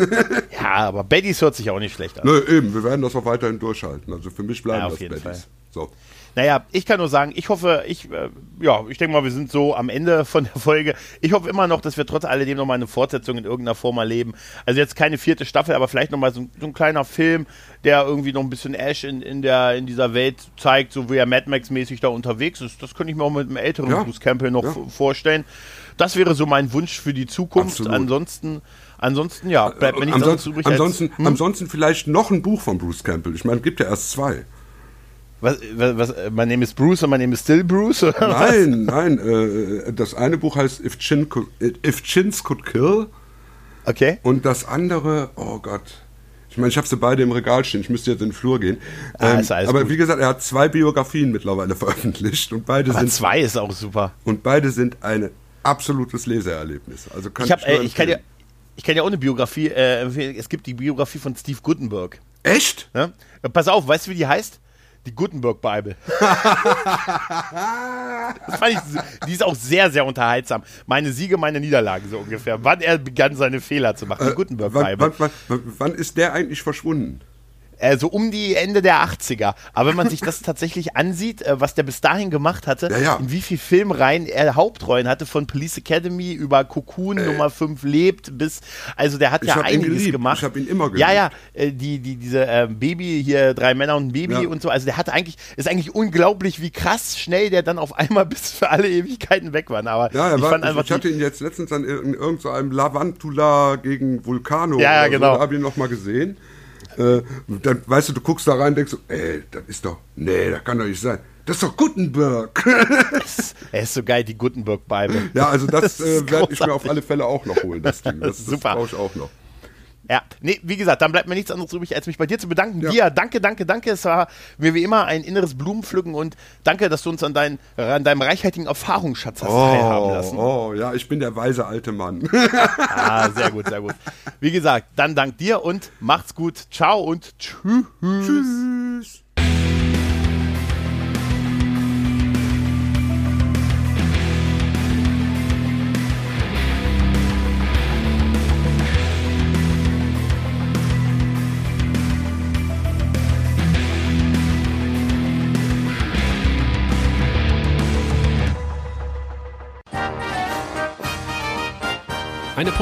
ja, aber Baddies hört sich auch nicht schlecht an. Nö, eben, wir werden das auch weiterhin durchhalten. Also für mich bleiben Ja, das Baddies. So. Naja, ich kann nur sagen, ich hoffe, ich, äh, ja, ich denke mal, wir sind so am Ende von der Folge. Ich hoffe immer noch, dass wir trotz alledem nochmal eine Fortsetzung in irgendeiner Form erleben. Also jetzt keine vierte Staffel, aber vielleicht nochmal so, so ein kleiner Film, der irgendwie noch ein bisschen Ash in, in, der, in dieser Welt zeigt, so wie er Mad Max-mäßig da unterwegs ist. Das könnte ich mir auch mit einem älteren ja. Bruce Campbell noch ja. vorstellen. Das wäre so mein Wunsch für die Zukunft. Absolut. Ansonsten Ansonsten, ja, bleibt mir nichts ansonsten, übrig. Ansonsten, als, hm? ansonsten vielleicht noch ein Buch von Bruce Campbell. Ich meine, es gibt ja erst zwei. Was, was, mein Name ist Bruce und mein Name ist Still Bruce? Oder nein, was? nein. Äh, das eine Buch heißt If, Chin could, If Chins Could Kill. Okay. Und das andere, oh Gott. Ich meine, ich habe sie beide im Regal stehen. Ich müsste jetzt in den Flur gehen. Ah, ähm, aber gut. wie gesagt, er hat zwei Biografien mittlerweile veröffentlicht und beide aber sind. Zwei ist auch super. Und beide sind ein absolutes Leseerlebnis. Also kann ich, hab, ich, äh, ich kann ja ich kann ja auch eine Biografie äh, Es gibt die Biografie von Steve Gutenberg. Echt? Ja? Pass auf, weißt du, wie die heißt? Die Gutenberg Bible. ich, die ist auch sehr, sehr unterhaltsam. Meine Siege, meine Niederlagen, so ungefähr. Wann er begann, seine Fehler zu machen. Die äh, Gutenberg Bible. Wann, wann, wann, wann ist der eigentlich verschwunden? Äh, so um die Ende der 80er. Aber wenn man sich das tatsächlich ansieht, äh, was der bis dahin gemacht hatte, ja, ja. in wie viel Filmreihen er Hauptrollen hatte, von Police Academy über Cocoon äh. Nummer 5 lebt bis, also der hat ich ja einiges gemacht. Ich habe ihn immer geliebt. Ja, ja, äh, die, die, diese äh, Baby, hier drei Männer und ein Baby ja. und so, also der hatte eigentlich, ist eigentlich unglaublich, wie krass schnell der dann auf einmal bis für alle Ewigkeiten weg war. Aber ja, ich, war, fand einfach ich hatte ihn jetzt letztens an in irgendeinem Lavantula gegen Vulcano. Ja, genau. So, habe ihn noch mal gesehen. Äh, dann, weißt du, du guckst da rein und denkst so, ey, das ist doch, nee, das kann doch nicht sein. Das ist doch Gutenberg. Er ist so geil, die Gutenberg-Bible. Ja, also das, das äh, werde ich mir auf alle Fälle auch noch holen, das Ding. Das, das, das brauche ich auch noch. Ja, nee, wie gesagt, dann bleibt mir nichts anderes übrig, als mich bei dir zu bedanken. Ja. Dir, danke, danke, danke. Es war mir wie immer ein inneres Blumenpflücken und danke, dass du uns an, dein, an deinem reichhaltigen Erfahrungsschatz hast oh, teilhaben lassen. Oh, ja, ich bin der weise alte Mann. ah, sehr gut, sehr gut. Wie gesagt, dann dank dir und macht's gut. Ciao und tschüss. Tschüss.